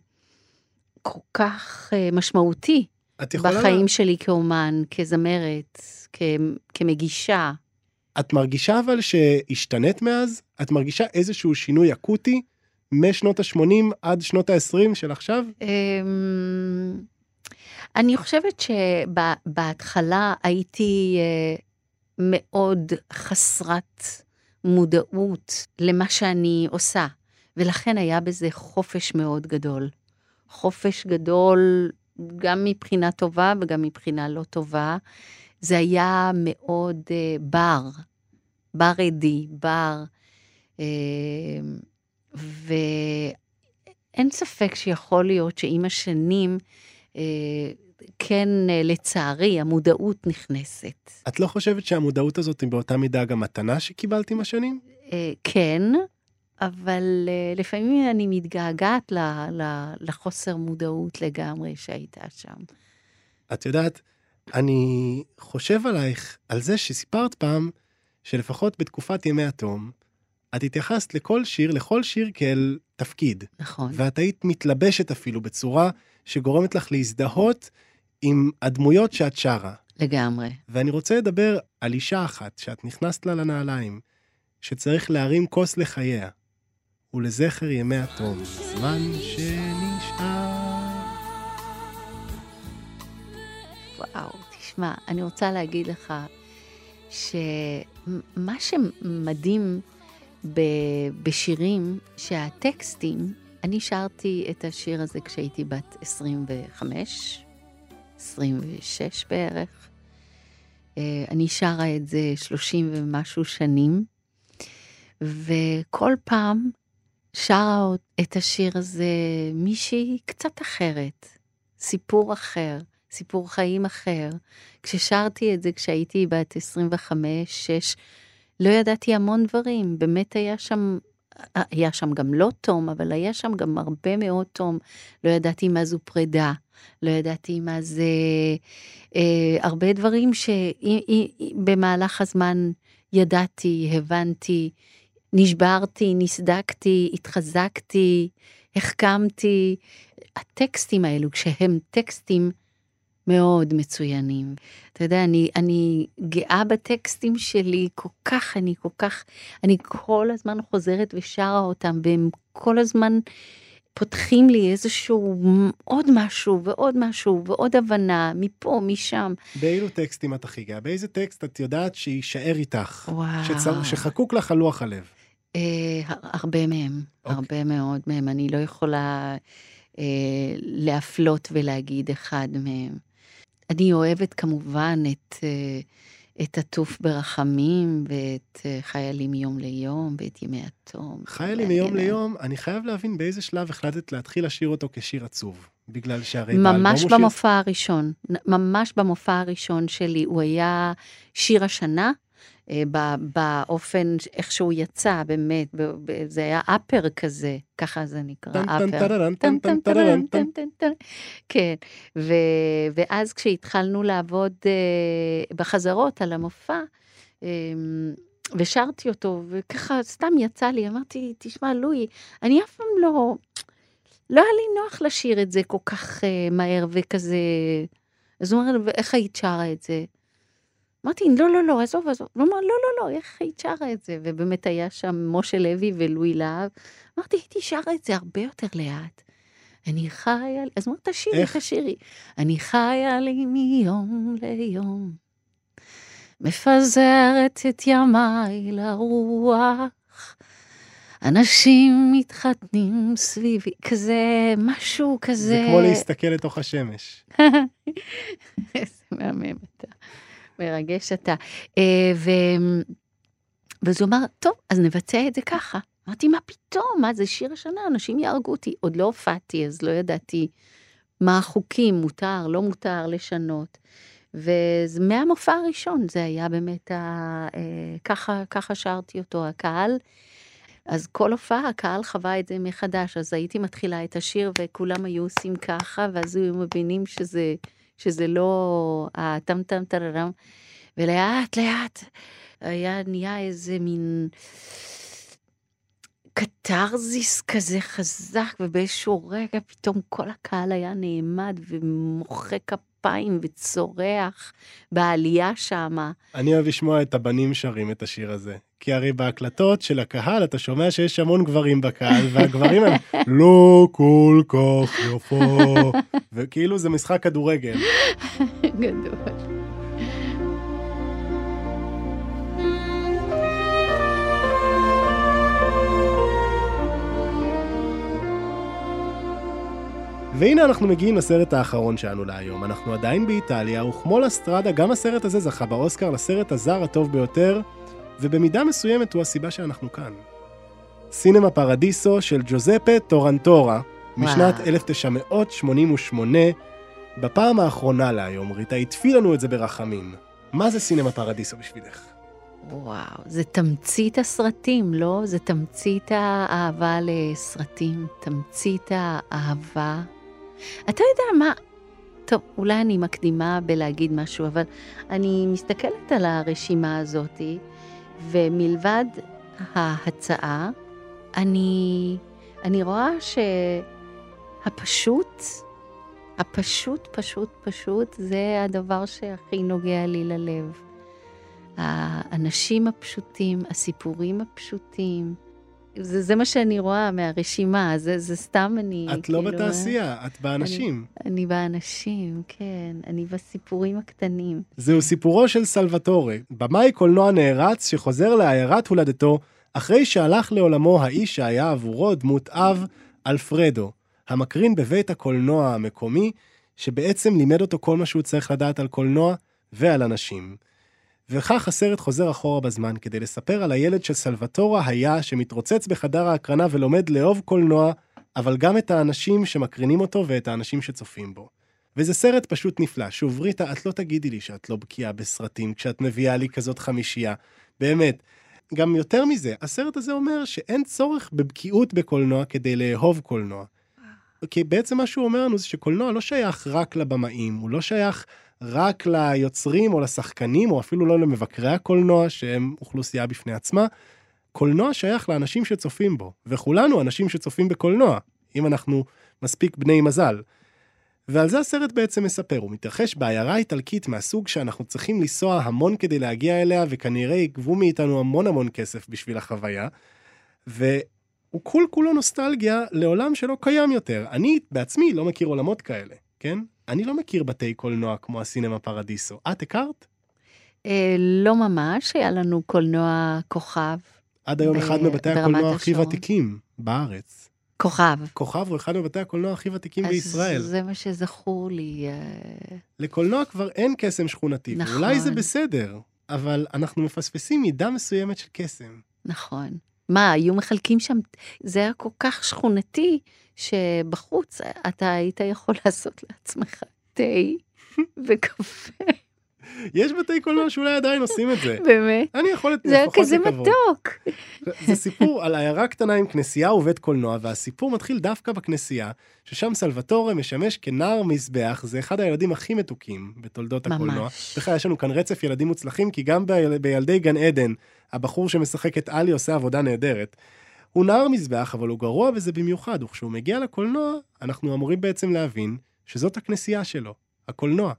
כל כך אה, משמעותי. בחיים שלי כאומן, כזמרת, כ- כמגישה. את מרגישה אבל שהשתנית מאז? את מרגישה איזשהו שינוי אקוטי משנות ה-80 עד שנות ה-20 של עכשיו? אמ, אני חושבת שבהתחלה הייתי אה, מאוד חסרת מודעות למה שאני עושה, ולכן היה בזה חופש מאוד גדול. חופש גדול גם מבחינה טובה וגם מבחינה לא טובה. זה היה מאוד אה, בר, בר אדי, בר. אה, ואין ספק שיכול להיות שעם השנים, כן, אה, לצערי, המודעות נכנסת. את לא חושבת שהמודעות הזאת היא באותה מידה גם מתנה שקיבלת עם השנים? אה, כן, אבל אה, לפעמים אני מתגעגעת לחוסר מודעות לגמרי שהייתה שם. את יודעת, אני חושב עלייך, על זה שסיפרת פעם, שלפחות בתקופת ימי התום, את התייחסת לכל שיר, לכל שיר כאל תפקיד. נכון. ואת היית מתלבשת אפילו בצורה שגורמת לך להזדהות עם הדמויות שאת שרה. לגמרי. ואני רוצה לדבר על אישה אחת שאת נכנסת לה לנעליים, שצריך להרים כוס לחייה, ולזכר ימי התום, זמן שנשאר. וואו, תשמע, אני רוצה להגיד לך שמה שמדהים ב- בשירים, שהטקסטים, אני שרתי את השיר הזה כשהייתי בת 25, 26 בערך. אה, אני שרה את זה 30 ומשהו שנים, וכל פעם שרה את השיר הזה מישהי קצת אחרת, סיפור אחר, סיפור חיים אחר. כששרתי את זה כשהייתי בת 25-6, לא ידעתי המון דברים, באמת היה שם, היה שם גם לא תום, אבל היה שם גם הרבה מאוד תום. לא ידעתי מה זו פרידה, לא ידעתי מה זה... אה, הרבה דברים שבמהלך הזמן ידעתי, הבנתי, נשברתי, נסדקתי, התחזקתי, החכמתי. הטקסטים האלו, כשהם טקסטים מאוד מצוינים. אתה יודע, אני, אני גאה בטקסטים שלי כל כך, אני כל כך, אני כל הזמן חוזרת ושרה אותם, והם כל הזמן פותחים לי איזשהו עוד משהו ועוד משהו ועוד הבנה, מפה, משם. באילו טקסטים את הכי גאה? באיזה טקסט את יודעת שיישאר איתך? וואו. שצר... שחקוק לך על לוח הלב. אה, הרבה מהם, אוקיי. הרבה מאוד מהם. אני לא יכולה אה, להפלות ולהגיד אחד מהם. אני אוהבת כמובן את, אה, את עטוף ברחמים ואת אה, חיילים מיום ליום ואת ימי התום. חיילי אה, מיום ליום, אני חייב להבין באיזה שלב החלטת להתחיל לשיר אותו כשיר עצוב. בגלל שהרי באלבום ממש שיר... במופע הראשון, ממש במופע הראשון שלי, הוא היה שיר השנה, באופן, ש- איך שהוא יצא, באמת, זה היה אפר כזה, ככה זה נקרא, אפר. כן, ואז כשהתחלנו לעבוד אה, בחזרות על המופע, אה, ושרתי אותו, וככה סתם יצא לי, אמרתי, תשמע, לואי, אני אף פעם לא, לא היה לי נוח לשיר את זה כל כך אה, מהר וכזה... אז הוא אומר, ואיך היית שרה את זה? אמרתי, לא, לא, לא, עזוב, עזוב. הוא אמר, לא, לא, לא, איך היית שרה את זה? ובאמת היה שם משה לוי ולואי להב. אמרתי, הייתי שרה את זה הרבה יותר לאט. אני חיה, אז הוא אמר, תשירי? תשירי. אני חיה לי מיום ליום, מפזרת את ימיי לרוח. אנשים מתחתנים סביבי, כזה, משהו כזה. זה כמו להסתכל לתוך השמש. איזה מהמם אתה, מרגש אתה. אה, ו... ואז הוא אמר, טוב, אז נבצע את זה ככה. אמרתי, מה פתאום? מה זה שיר השנה? אנשים יהרגו אותי. עוד לא הופעתי, אז לא ידעתי מה החוקים, מותר, לא מותר לשנות. ומהמופע הראשון זה היה באמת, ה... אה, ככה, ככה שרתי אותו, הקהל. אז כל הופעה הקהל חווה את זה מחדש, אז הייתי מתחילה את השיר וכולם היו עושים ככה, ואז היו מבינים שזה, שזה לא הטם טם טררם, ולאט לאט היה נהיה איזה מין קתרזיס כזה חזק, ובאיזשהו רגע פתאום כל הקהל היה נעמד ומוחא כפיים. כפיים וצורח בעלייה שמה. אני אוהב לשמוע את הבנים שרים את השיר הזה. כי הרי בהקלטות של הקהל אתה שומע שיש המון גברים בקהל, והגברים הם לא כל כך יפה, וכאילו זה משחק כדורגל. גדול. והנה אנחנו מגיעים לסרט האחרון שלנו להיום. אנחנו עדיין באיטליה, וכמו לסטרדה, גם הסרט הזה זכה באוסקר לסרט הזר הטוב ביותר, ובמידה מסוימת הוא הסיבה שאנחנו כאן. סינמה פרדיסו של ג'וזפה טורנטורה, משנת וואו. 1988, בפעם האחרונה להיום, ריטה, הטפי לנו את זה ברחמים. מה זה סינמה פרדיסו בשבילך? וואו, זה תמצית הסרטים, לא? זה תמצית האהבה לסרטים, תמצית האהבה. אתה יודע מה? טוב, אולי אני מקדימה בלהגיד משהו, אבל אני מסתכלת על הרשימה הזאתי, ומלבד ההצעה, אני, אני רואה שהפשוט, הפשוט, פשוט, פשוט, זה הדבר שהכי נוגע לי ללב. האנשים הפשוטים, הסיפורים הפשוטים. זה, זה מה שאני רואה מהרשימה, זה, זה סתם אני... את לא כאילו, בתעשייה, את באנשים. אני, אני באנשים, כן, אני בסיפורים הקטנים. זהו סיפורו של סלווטורה, במאי קולנוע נערץ שחוזר לעיירת הולדתו אחרי שהלך לעולמו האיש שהיה עבורו דמות אב, אלפרדו, המקרין בבית הקולנוע המקומי, שבעצם לימד אותו כל מה שהוא צריך לדעת על קולנוע ועל אנשים. וכך הסרט חוזר אחורה בזמן כדי לספר על הילד שסלווטורה היה, שמתרוצץ בחדר ההקרנה ולומד לאהוב קולנוע, אבל גם את האנשים שמקרינים אותו ואת האנשים שצופים בו. וזה סרט פשוט נפלא. שוב, ריטה, את לא תגידי לי שאת לא בקיאה בסרטים כשאת מביאה לי כזאת חמישייה. באמת. גם יותר מזה, הסרט הזה אומר שאין צורך בבקיאות בקולנוע כדי לאהוב קולנוע. כי בעצם מה שהוא אומר לנו זה שקולנוע לא שייך רק לבמאים, הוא לא שייך רק ליוצרים או לשחקנים, או אפילו לא למבקרי הקולנוע, שהם אוכלוסייה בפני עצמה. קולנוע שייך לאנשים שצופים בו, וכולנו אנשים שצופים בקולנוע, אם אנחנו מספיק בני מזל. ועל זה הסרט בעצם מספר, הוא מתרחש בעיירה איטלקית מהסוג שאנחנו צריכים לנסוע המון כדי להגיע אליה, וכנראה יגבו מאיתנו המון המון כסף בשביל החוויה. והוא כול כולו נוסטלגיה לעולם שלא קיים יותר. אני בעצמי לא מכיר עולמות כאלה, כן? אני לא מכיר בתי קולנוע כמו הסינמה פרדיסו. את הכרת? אה, לא ממש, היה לנו קולנוע כוכב. עד היום ב- אחד מבתי הקולנוע הכי. ותיקים בארץ. כוכב. כוכב הוא אחד מבתי הקולנוע הכי ותיקים בישראל. אז זה מה שזכור לי. אה, לקולנוע כבר אין קסם שכונתי, נכון. ואולי זה בסדר, אבל אנחנו מפספסים מידה מסוימת של קסם. נכון. מה, היו מחלקים שם, זה היה כל כך שכונתי, שבחוץ אתה היית יכול לעשות לעצמך תה וקפה, יש בתי קולנוע שאולי עדיין עושים את זה. באמת. אני יכול זה היה לפחות כזה לקוות. מתוק. זה סיפור על עיירה קטנה עם כנסייה ובית קולנוע, והסיפור מתחיל דווקא בכנסייה, ששם סלווטורה משמש כנער מזבח, זה אחד הילדים הכי מתוקים בתולדות ממש. הקולנוע. בכלל, יש לנו כאן רצף ילדים מוצלחים, כי גם ביל... בילדי גן עדן, הבחור שמשחק את עלי עושה עבודה נהדרת. הוא נער מזבח, אבל הוא גרוע בזה במיוחד, וכשהוא מגיע לקולנוע, אנחנו אמורים בעצם להבין שזאת הכנסייה שלו, הקולנוע.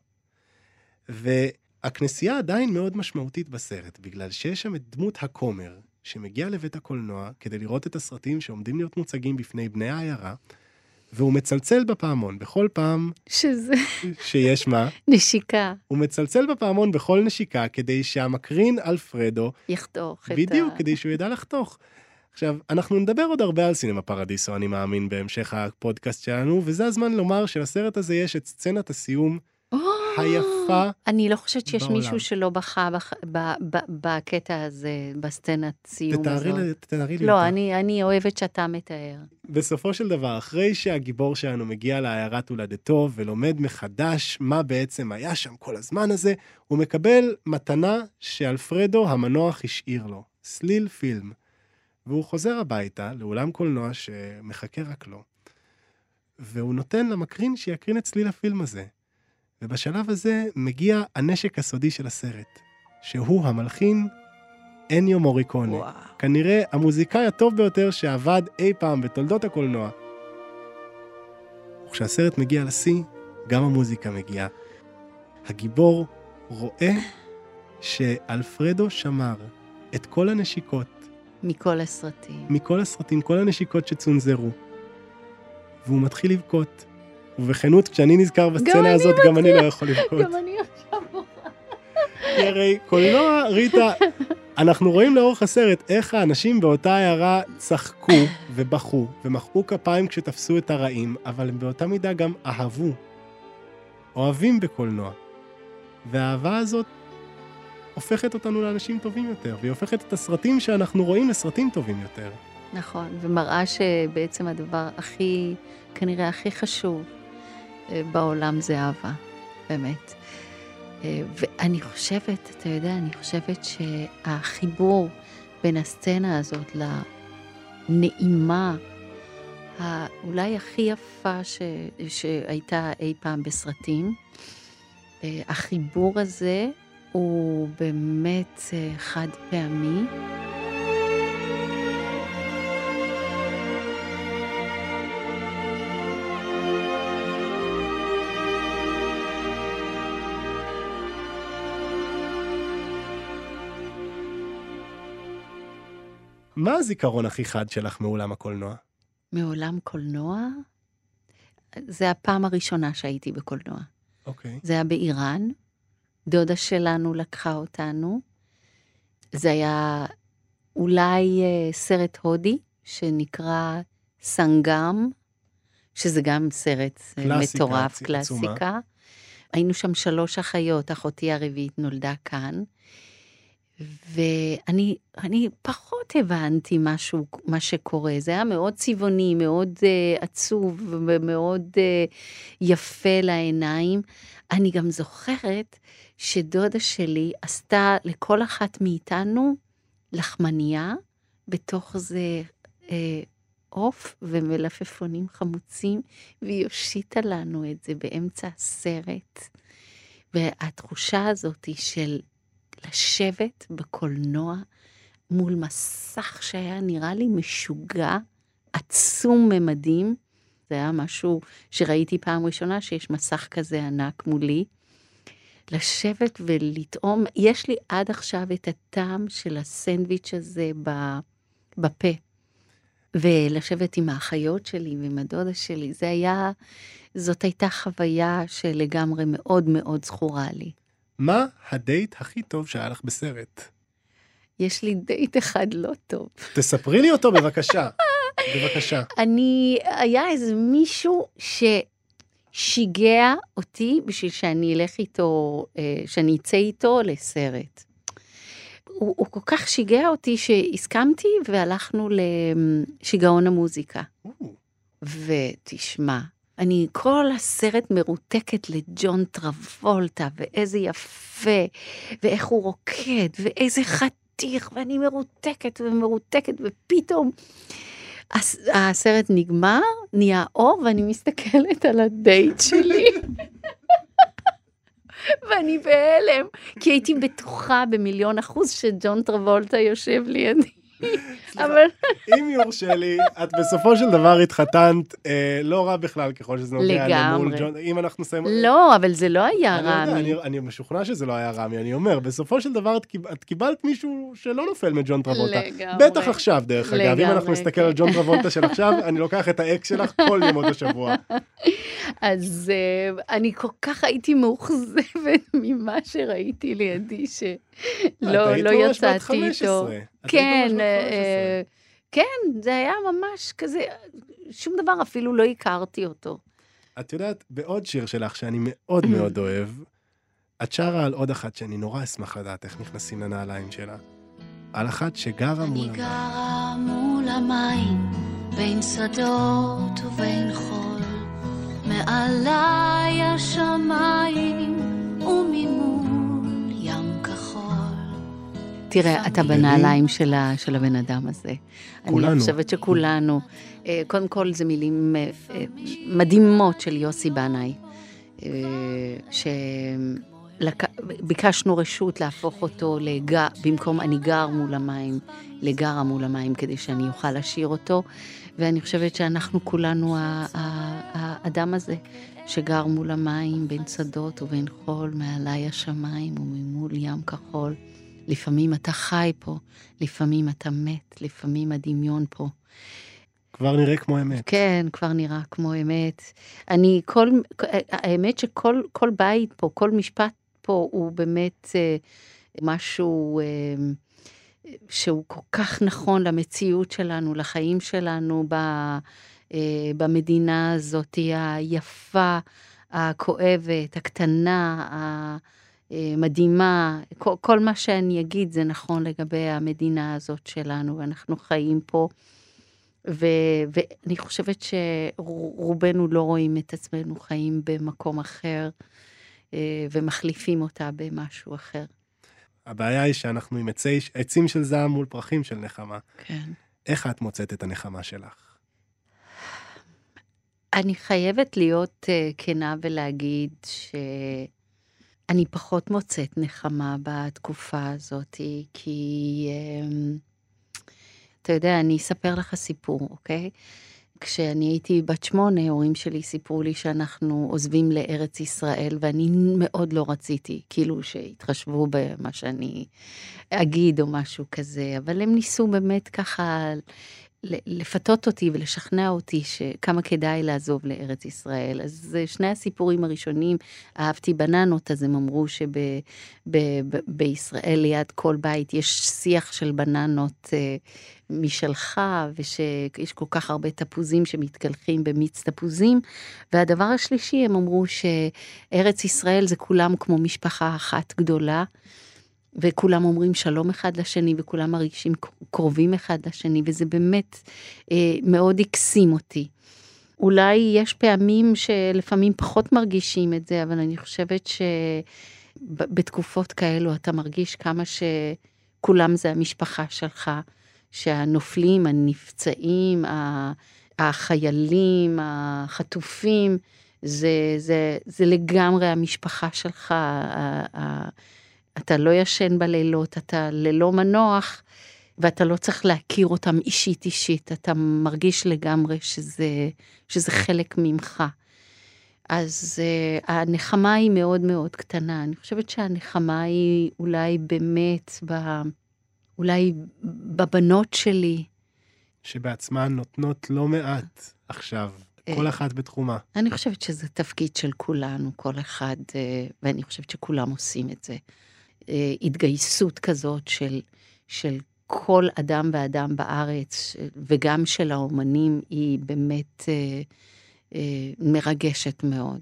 והכנסייה עדיין מאוד משמעותית בסרט, בגלל שיש שם את דמות הכומר, שמגיע לבית הקולנוע כדי לראות את הסרטים שעומדים להיות מוצגים בפני בני העיירה, והוא מצלצל בפעמון בכל פעם שזה שיש מה, נשיקה, הוא מצלצל בפעמון בכל נשיקה כדי שהמקרין אלפרדו, יחתוך את ה... בדיוק, כדי שהוא ידע לחתוך. עכשיו, אנחנו נדבר עוד הרבה על סינמה פרדיסו, אני מאמין, בהמשך הפודקאסט שלנו, וזה הזמן לומר שלסרט הזה יש את סצנת הסיום או, היפה אני לא חושבת שיש בעולם. מישהו שלא בכה בח- ב- ב- בקטע הזה, בסצנת סיום תתארי הזאת. תתארי לי לא, אותה. אני, אני אוהבת שאתה מתאר. בסופו של דבר, אחרי שהגיבור שלנו מגיע לעיירת הולדתו ולומד מחדש מה בעצם היה שם כל הזמן הזה, הוא מקבל מתנה שאלפרדו המנוח השאיר לו, סליל פילם. והוא חוזר הביתה לאולם קולנוע שמחכה רק לו, והוא נותן למקרין שיקרין את סליל הפילם הזה. ובשלב הזה מגיע הנשק הסודי של הסרט, שהוא המלחין אניו מוריקונה. וואו. כנראה המוזיקאי הטוב ביותר שעבד אי פעם בתולדות הקולנוע. וכשהסרט מגיע לשיא, גם המוזיקה מגיעה. הגיבור רואה שאלפרדו שמר את כל הנשיקות מכל הסרטים. מכל הסרטים, כל הנשיקות שצונזרו. והוא מתחיל לבכות. ובכנות, כשאני נזכר בסצנה אני הזאת, גם אני לא יכול לבכות. גם אני עכשיו בוכה. כי הרי קולנוע, ריטה, אנחנו רואים לאורך הסרט איך האנשים באותה עיירה צחקו ובכו ומחאו כפיים כשתפסו את הרעים, אבל הם באותה מידה גם אהבו. אוהבים בקולנוע. והאהבה הזאת הופכת אותנו לאנשים טובים יותר, והיא הופכת את הסרטים שאנחנו רואים לסרטים טובים יותר. נכון, ומראה שבעצם הדבר הכי, כנראה הכי חשוב אה, בעולם זה אהבה, באמת. אה, ואני חושבת, אתה יודע, אני חושבת שהחיבור בין הסצנה הזאת לנעימה, האולי הכי יפה ש... שהייתה אי פעם בסרטים, אה, החיבור הזה הוא באמת אה, חד פעמי. מה הזיכרון הכי חד שלך מאולם הקולנוע? מעולם קולנוע, זה הפעם הראשונה שהייתי בקולנוע. אוקיי. זה היה באיראן, דודה שלנו לקחה אותנו. זה היה אולי אה, סרט הודי שנקרא סנגם, שזה גם סרט אה, קלאסיקה, מטורף, עצ- עצומה. קלאסיקה. היינו שם שלוש אחיות, אחותי הרביעית נולדה כאן. ואני אני פחות הבנתי משהו, מה שקורה. זה היה מאוד צבעוני, מאוד uh, עצוב ומאוד uh, יפה לעיניים. אני גם זוכרת שדודה שלי עשתה לכל אחת מאיתנו לחמניה, בתוך זה אה, עוף ומלפפונים חמוצים, והיא הושיטה לנו את זה באמצע הסרט. והתחושה הזאת של לשבת בקולנוע מול מסך שהיה נראה לי משוגע, עצום ממדים. זה היה משהו שראיתי פעם ראשונה, שיש מסך כזה ענק מולי. לשבת ולטעום, יש לי עד עכשיו את הטעם של הסנדוויץ' הזה בפה. ולשבת עם האחיות שלי ועם הדודה שלי, זה היה, זאת הייתה חוויה שלגמרי מאוד מאוד זכורה לי. מה הדייט הכי טוב שהיה לך בסרט? יש לי דייט אחד לא טוב. תספרי לי אותו בבקשה. בבקשה. אני, היה איזה מישהו ששיגע אותי בשביל שאני אלך איתו, אה, שאני אצא איתו לסרט. הוא, הוא כל כך שיגע אותי שהסכמתי והלכנו לשיגעון המוזיקה. ותשמע, אני כל הסרט מרותקת לג'ון טרבולטה, ואיזה יפה, ואיך הוא רוקד, ואיזה חתיך, ואני מרותקת ומרותקת, ופתאום הס- הסרט נגמר, נהיה אור, ואני מסתכלת על הדייט שלי. ואני בהלם, כי הייתי בטוחה במיליון אחוז שג'ון טרבולטה יושב לידי. אבל אם יורשה לי, את בסופו של דבר התחתנת אה, לא רע בכלל ככל שזה נוגע לגמרי. למול ג'ון, אם אנחנו נסיים... לא, אבל זה לא היה אני יודע, רמי. אני, אני משוכנע שזה לא היה רמי, אני אומר, בסופו של דבר את, את קיבלת מישהו שלא נופל מג'ון טרבולטה. לגמרי. בטח עכשיו, דרך אגב, אם לגמרי, אנחנו נסתכל כן. על ג'ון טרבולטה של עכשיו, אני לוקח את האקס שלך כל ימות השבוע. אז uh, אני כל כך הייתי מאוכזבת ממה שראיתי לידי, שלא היית לא בת יצאתי 15. איתו. כן, בת אה, כן, זה היה ממש כזה, שום דבר אפילו לא הכרתי אותו. את יודעת, בעוד שיר שלך שאני מאוד מאוד אוהב, את שרה על עוד אחת שאני נורא אשמח לדעת איך נכנסים לנעליים שלה. על אחת שגרה מול אני המים. גרה מול המים, בין שדות ובין חול. מעליי השמיים, תראה, אתה בנעליים של ה- של הבן אדם הזה. כולנו. אני חושבת שכולנו. אה, קודם כל, זה מילים אה, אה, מדהימות של יוסי בנאי, אה, לק... ביקשנו רשות להפוך אותו לגר, במקום אני גר מול המים, לגרה מול המים, כדי שאני אוכל לשיר אותו. ואני חושבת שאנחנו כולנו האדם הזה, שגר מול המים, בין שדות ובין חול, מעלי השמיים וממול ים כחול. לפעמים אתה חי פה, לפעמים אתה מת, לפעמים הדמיון פה. כבר נראה כמו אמת. כן, כבר נראה כמו אמת. אני, כל, האמת שכל כל בית פה, כל משפט פה הוא באמת אה, משהו אה, שהוא כל כך נכון למציאות שלנו, לחיים שלנו, ב, אה, במדינה הזאת היפה, הכואבת, הקטנה, המדהימה. כל, כל מה שאני אגיד זה נכון לגבי המדינה הזאת שלנו, ואנחנו חיים פה. ו, ואני חושבת שרובנו לא רואים את עצמנו חיים במקום אחר אה, ומחליפים אותה במשהו אחר. הבעיה היא שאנחנו עם עצי, עצים של זעם מול פרחים של נחמה. כן. איך את מוצאת את הנחמה שלך? אני חייבת להיות uh, כנה ולהגיד שאני פחות מוצאת נחמה בתקופה הזאת, כי... Uh, אתה יודע, אני אספר לך סיפור, אוקיי? כשאני הייתי בת שמונה, הורים שלי סיפרו לי שאנחנו עוזבים לארץ ישראל, ואני מאוד לא רציתי, כאילו שיתחשבו במה שאני אגיד או משהו כזה, אבל הם ניסו באמת ככה לפתות אותי ולשכנע אותי שכמה כדאי לעזוב לארץ ישראל. אז שני הסיפורים הראשונים, אהבתי בננות, אז הם אמרו שבישראל ליד כל בית יש שיח של בננות אה, משלך, ושיש כל כך הרבה תפוזים שמתקלחים במיץ תפוזים. והדבר השלישי, הם אמרו שארץ ישראל זה כולם כמו משפחה אחת גדולה. וכולם אומרים שלום אחד לשני, וכולם מרגישים קרובים אחד לשני, וזה באמת אה, מאוד הקסים אותי. אולי יש פעמים שלפעמים פחות מרגישים את זה, אבל אני חושבת שבתקופות כאלו אתה מרגיש כמה שכולם זה המשפחה שלך, שהנופלים, הנפצעים, החיילים, החטופים, זה, זה, זה לגמרי המשפחה שלך. אתה לא ישן בלילות, אתה ללא מנוח, ואתה לא צריך להכיר אותם אישית אישית, אתה מרגיש לגמרי שזה, שזה חלק ממך. אז uh, הנחמה היא מאוד מאוד קטנה. אני חושבת שהנחמה היא אולי באמת, ב, אולי בבנות שלי. שבעצמן נותנות לא מעט עכשיו, אה, כל אחת בתחומה. אני חושבת שזה תפקיד של כולנו, כל אחד, אה, ואני חושבת שכולם עושים את זה. אה, התגייסות כזאת של, של כל אדם ואדם בארץ, וגם של האומנים, היא באמת אה, אה, מרגשת מאוד.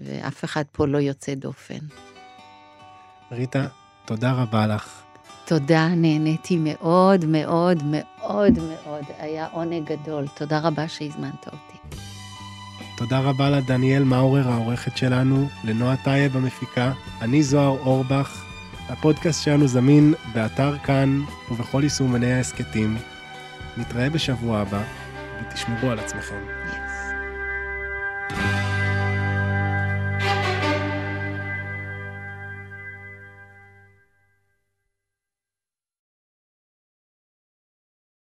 ואף אחד פה לא יוצא דופן. ריטה, תודה רבה לך. תודה, נהניתי מאוד מאוד מאוד מאוד. היה עונג גדול. תודה רבה שהזמנת אותי. תודה רבה לדניאל מאורר, העורכת שלנו, לנועה טייב המפיקה, אני זוהר אורבך. הפודקאסט שלנו זמין באתר כאן ובכל יישומני ההסכתים. נתראה בשבוע הבא, ותשמרו על עצמכם. Yes.